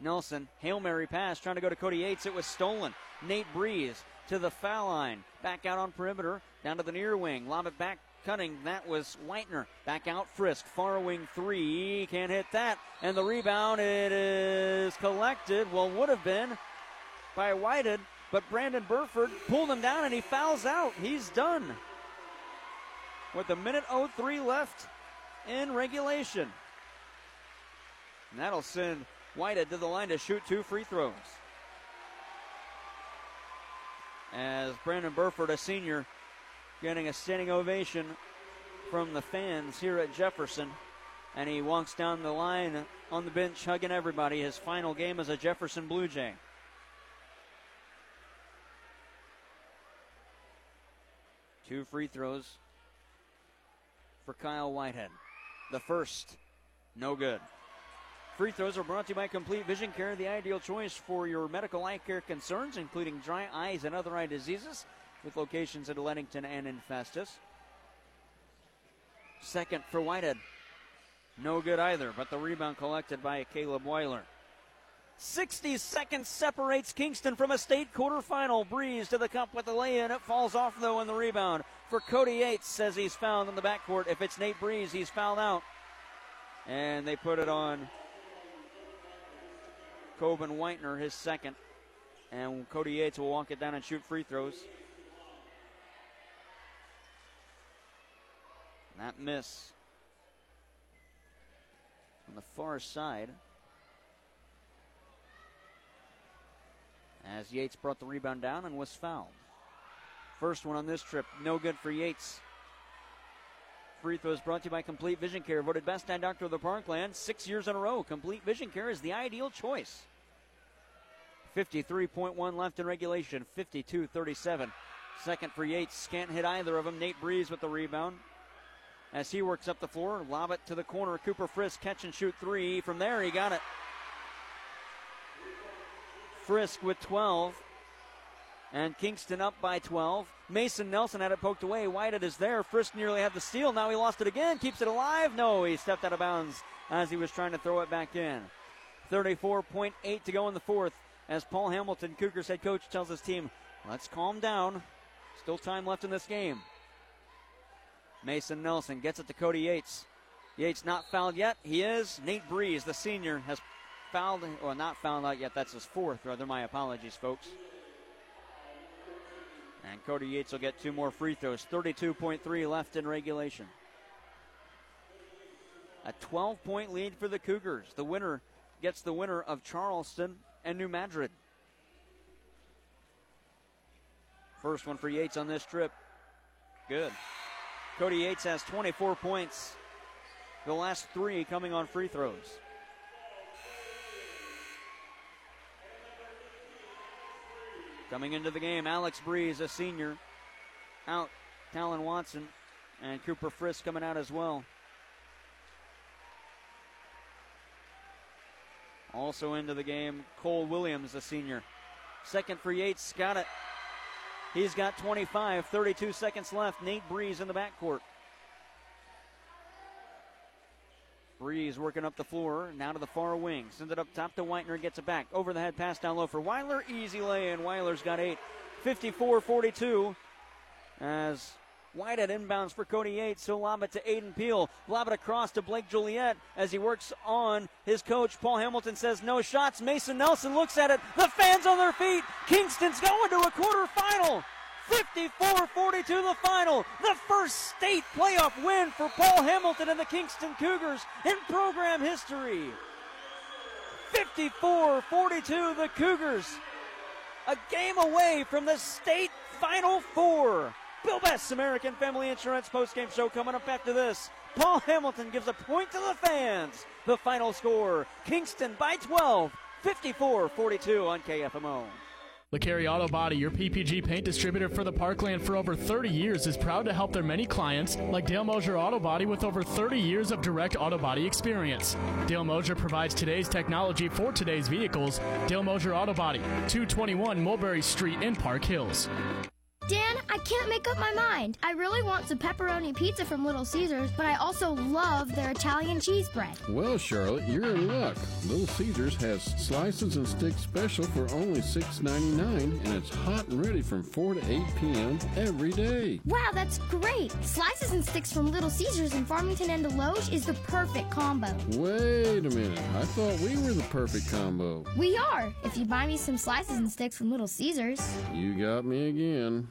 Nelson, Hail Mary pass, trying to go to Cody Yates. It was stolen. Nate Breeze to the foul line. Back out on perimeter, down to the near wing. Lob it back cutting. That was Whitener. Back out Frisk. Far wing three. Can't hit that. And the rebound, it is collected. Well, would have been by Whitehead, but Brandon Burford pulled him down and he fouls out. He's done. With a minute 03 left in regulation. And that'll send Whitehead to the line to shoot two free throws. As Brandon Burford, a senior, getting a standing ovation from the fans here at Jefferson. And he walks down the line on the bench, hugging everybody. His final game as a Jefferson Blue Jay. Two free throws for Kyle Whitehead. The first, no good. Free throws are brought to you by Complete Vision Care, the ideal choice for your medical eye care concerns, including dry eyes and other eye diseases with locations in Leadington and in Festus. Second for Whitehead. No good either, but the rebound collected by Caleb Weiler. 60 seconds separates Kingston from a state quarterfinal. Breeze to the cup with the lay in. It falls off, though, in the rebound for Cody Yates. Says he's fouled in the backcourt. If it's Nate Breeze, he's fouled out. And they put it on Coben Whitener, his second. And Cody Yates will walk it down and shoot free throws. And That miss on the far side. As Yates brought the rebound down and was fouled. First one on this trip, no good for Yates. Free throws brought to you by Complete Vision Care, voted best eye doctor of the Parkland six years in a row. Complete Vision Care is the ideal choice. 53.1 left in regulation, 52 37. Second for Yates, can't hit either of them. Nate Breeze with the rebound as he works up the floor. Lob it to the corner. Cooper Frisk catch and shoot three. From there, he got it. Frisk with 12. And Kingston up by 12. Mason Nelson had it poked away. Whitehead is there. Frisk nearly had the steal. Now he lost it again. Keeps it alive. No, he stepped out of bounds as he was trying to throw it back in. 34.8 to go in the fourth as Paul Hamilton, Cougars head coach, tells his team, let's calm down. Still time left in this game. Mason Nelson gets it to Cody Yates. Yates not fouled yet. He is. Nate Breeze, the senior, has fouled, or not fouled out yet. That's his fourth, rather. My apologies, folks. And Cody Yates will get two more free throws. 32.3 left in regulation. A 12 point lead for the Cougars. The winner gets the winner of Charleston and New Madrid. First one for Yates on this trip. Good. Cody Yates has 24 points. The last three coming on free throws. Coming into the game, Alex Breeze, a senior. Out, Talon Watson and Cooper Frisk coming out as well. Also into the game, Cole Williams, a senior. Second for Yates, got it. He's got 25, 32 seconds left. Nate Breeze in the backcourt. Breeze working up the floor, now to the far wing. Sends it up top to Whitener, gets it back. Over the head pass down low for Weiler. Easy lay in. Weiler's got eight. 54 42 as White Whitehead inbounds for Cody Yates. He'll lob it to Aiden Peel. Lob it across to Blake Juliet as he works on his coach. Paul Hamilton says no shots. Mason Nelson looks at it. The fans on their feet. Kingston's going to a quarterfinal. 54-42 the final. The first state playoff win for Paul Hamilton and the Kingston Cougars in program history. 54 42, the Cougars. A game away from the state Final Four. Bill Best, American Family Insurance postgame show coming up after this. Paul Hamilton gives a point to the fans. The final score Kingston by 12, 54 42 on KFMO. LeCarry Auto Body, your PPG paint distributor for the Parkland for over 30 years, is proud to help their many clients, like Dale Mosier Auto Body, with over 30 years of direct auto body experience. Dale Mosier provides today's technology for today's vehicles. Dale Mosier Auto Body, 221 Mulberry Street in Park Hills. Dan, I can't make up my mind. I really want some pepperoni pizza from Little Caesars, but I also love their Italian cheese bread. Well, Charlotte, you're in luck. Little Caesars has slices and sticks special for only $6.99, and it's hot and ready from 4 to 8 p.m. every day. Wow, that's great. Slices and sticks from Little Caesars in Farmington and Desloge is the perfect combo. Wait a minute. I thought we were the perfect combo. We are, if you buy me some slices and sticks from Little Caesars. You got me again.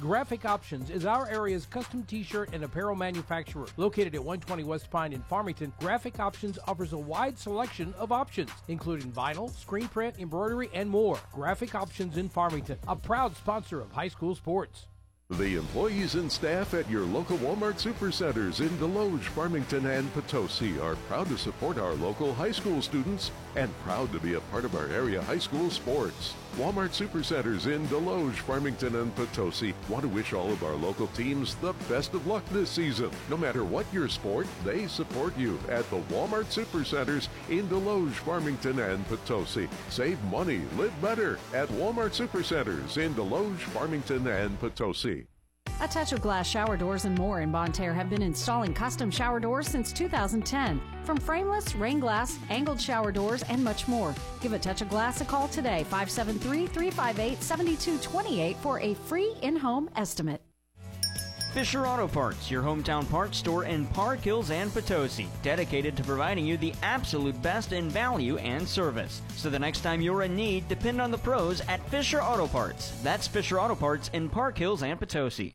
Graphic Options is our area's custom t-shirt and apparel manufacturer. Located at 120 West Pine in Farmington, Graphic Options offers a wide selection of options, including vinyl, screen print, embroidery, and more. Graphic Options in Farmington, a proud sponsor of high school sports. The employees and staff at your local Walmart Supercenters in Desloge, Farmington, and Potosi are proud to support our local high school students and proud to be a part of our area high school sports. Walmart Supercenters in Desloge, Farmington, and Potosi want to wish all of our local teams the best of luck this season. No matter what your sport, they support you at the Walmart Supercenters in Desloge, Farmington, and Potosi. Save money, live better at Walmart Supercenters in Desloge, Farmington, and Potosi. A Touch of Glass shower doors and more in Bonne Terre have been installing custom shower doors since 2010. From frameless, rain glass, angled shower doors, and much more. Give A Touch of Glass a call today, 573 358 7228 for a free in home estimate. Fisher Auto Parts, your hometown parts store in Park Hills and Potosi, dedicated to providing you the absolute best in value and service. So the next time you're in need, depend on the pros at Fisher Auto Parts. That's Fisher Auto Parts in Park Hills and Potosi.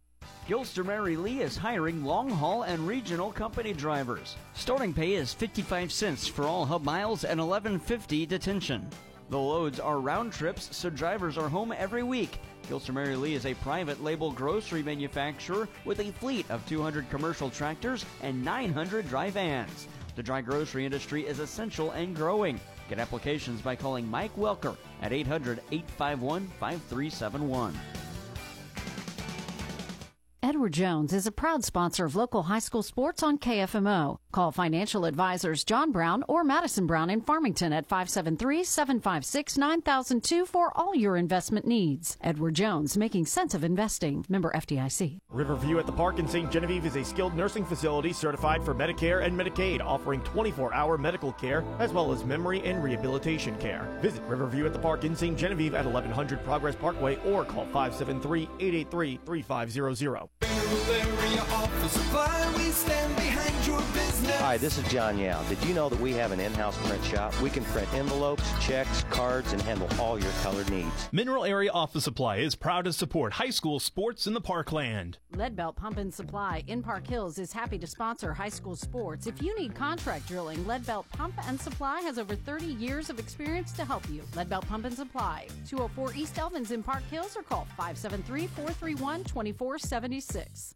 Gilster Mary Lee is hiring long haul and regional company drivers. Starting pay is 55 cents for all hub miles and 11.50 detention. The loads are round trips, so drivers are home every week. Gilster Mary Lee is a private label grocery manufacturer with a fleet of 200 commercial tractors and 900 dry vans. The dry grocery industry is essential and growing. Get applications by calling Mike Welker at 800 851 5371. Edward Jones is a proud sponsor of local high school sports on KFMO. Call financial advisors John Brown or Madison Brown in Farmington at 573-756-9002 for all your investment needs. Edward Jones, making sense of investing. Member FDIC. Riverview at the Park in St. Genevieve is a skilled nursing facility certified for Medicare and Medicaid, offering 24-hour medical care as well as memory and rehabilitation care. Visit Riverview at the Park in St. Genevieve at 1100 Progress Parkway or call 573-883-3500. Hi, this is John Yao. Did you know that we have an in-house print shop? We can print envelopes, checks, cards, and handle all your colored needs. Mineral Area Office Supply is proud to support high school sports in the Parkland. Leadbelt Pump and Supply in Park Hills is happy to sponsor high school sports. If you need contract drilling, Leadbelt Pump and Supply has over 30 years of experience to help you. Leadbelt Pump and Supply, 204 East Elvins in Park Hills or call 573 431 2476.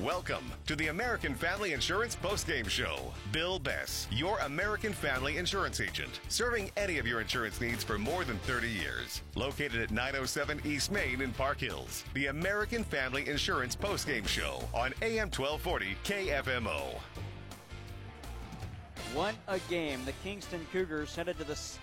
Welcome to the American Family Insurance Postgame Show. Bill Bess, your American Family Insurance agent, serving any of your insurance needs for more than 30 years. Located at 907 East Main in Park Hills. The American Family Insurance Postgame Show on AM 1240 KFMO. One a game. The Kingston Cougars headed to the state.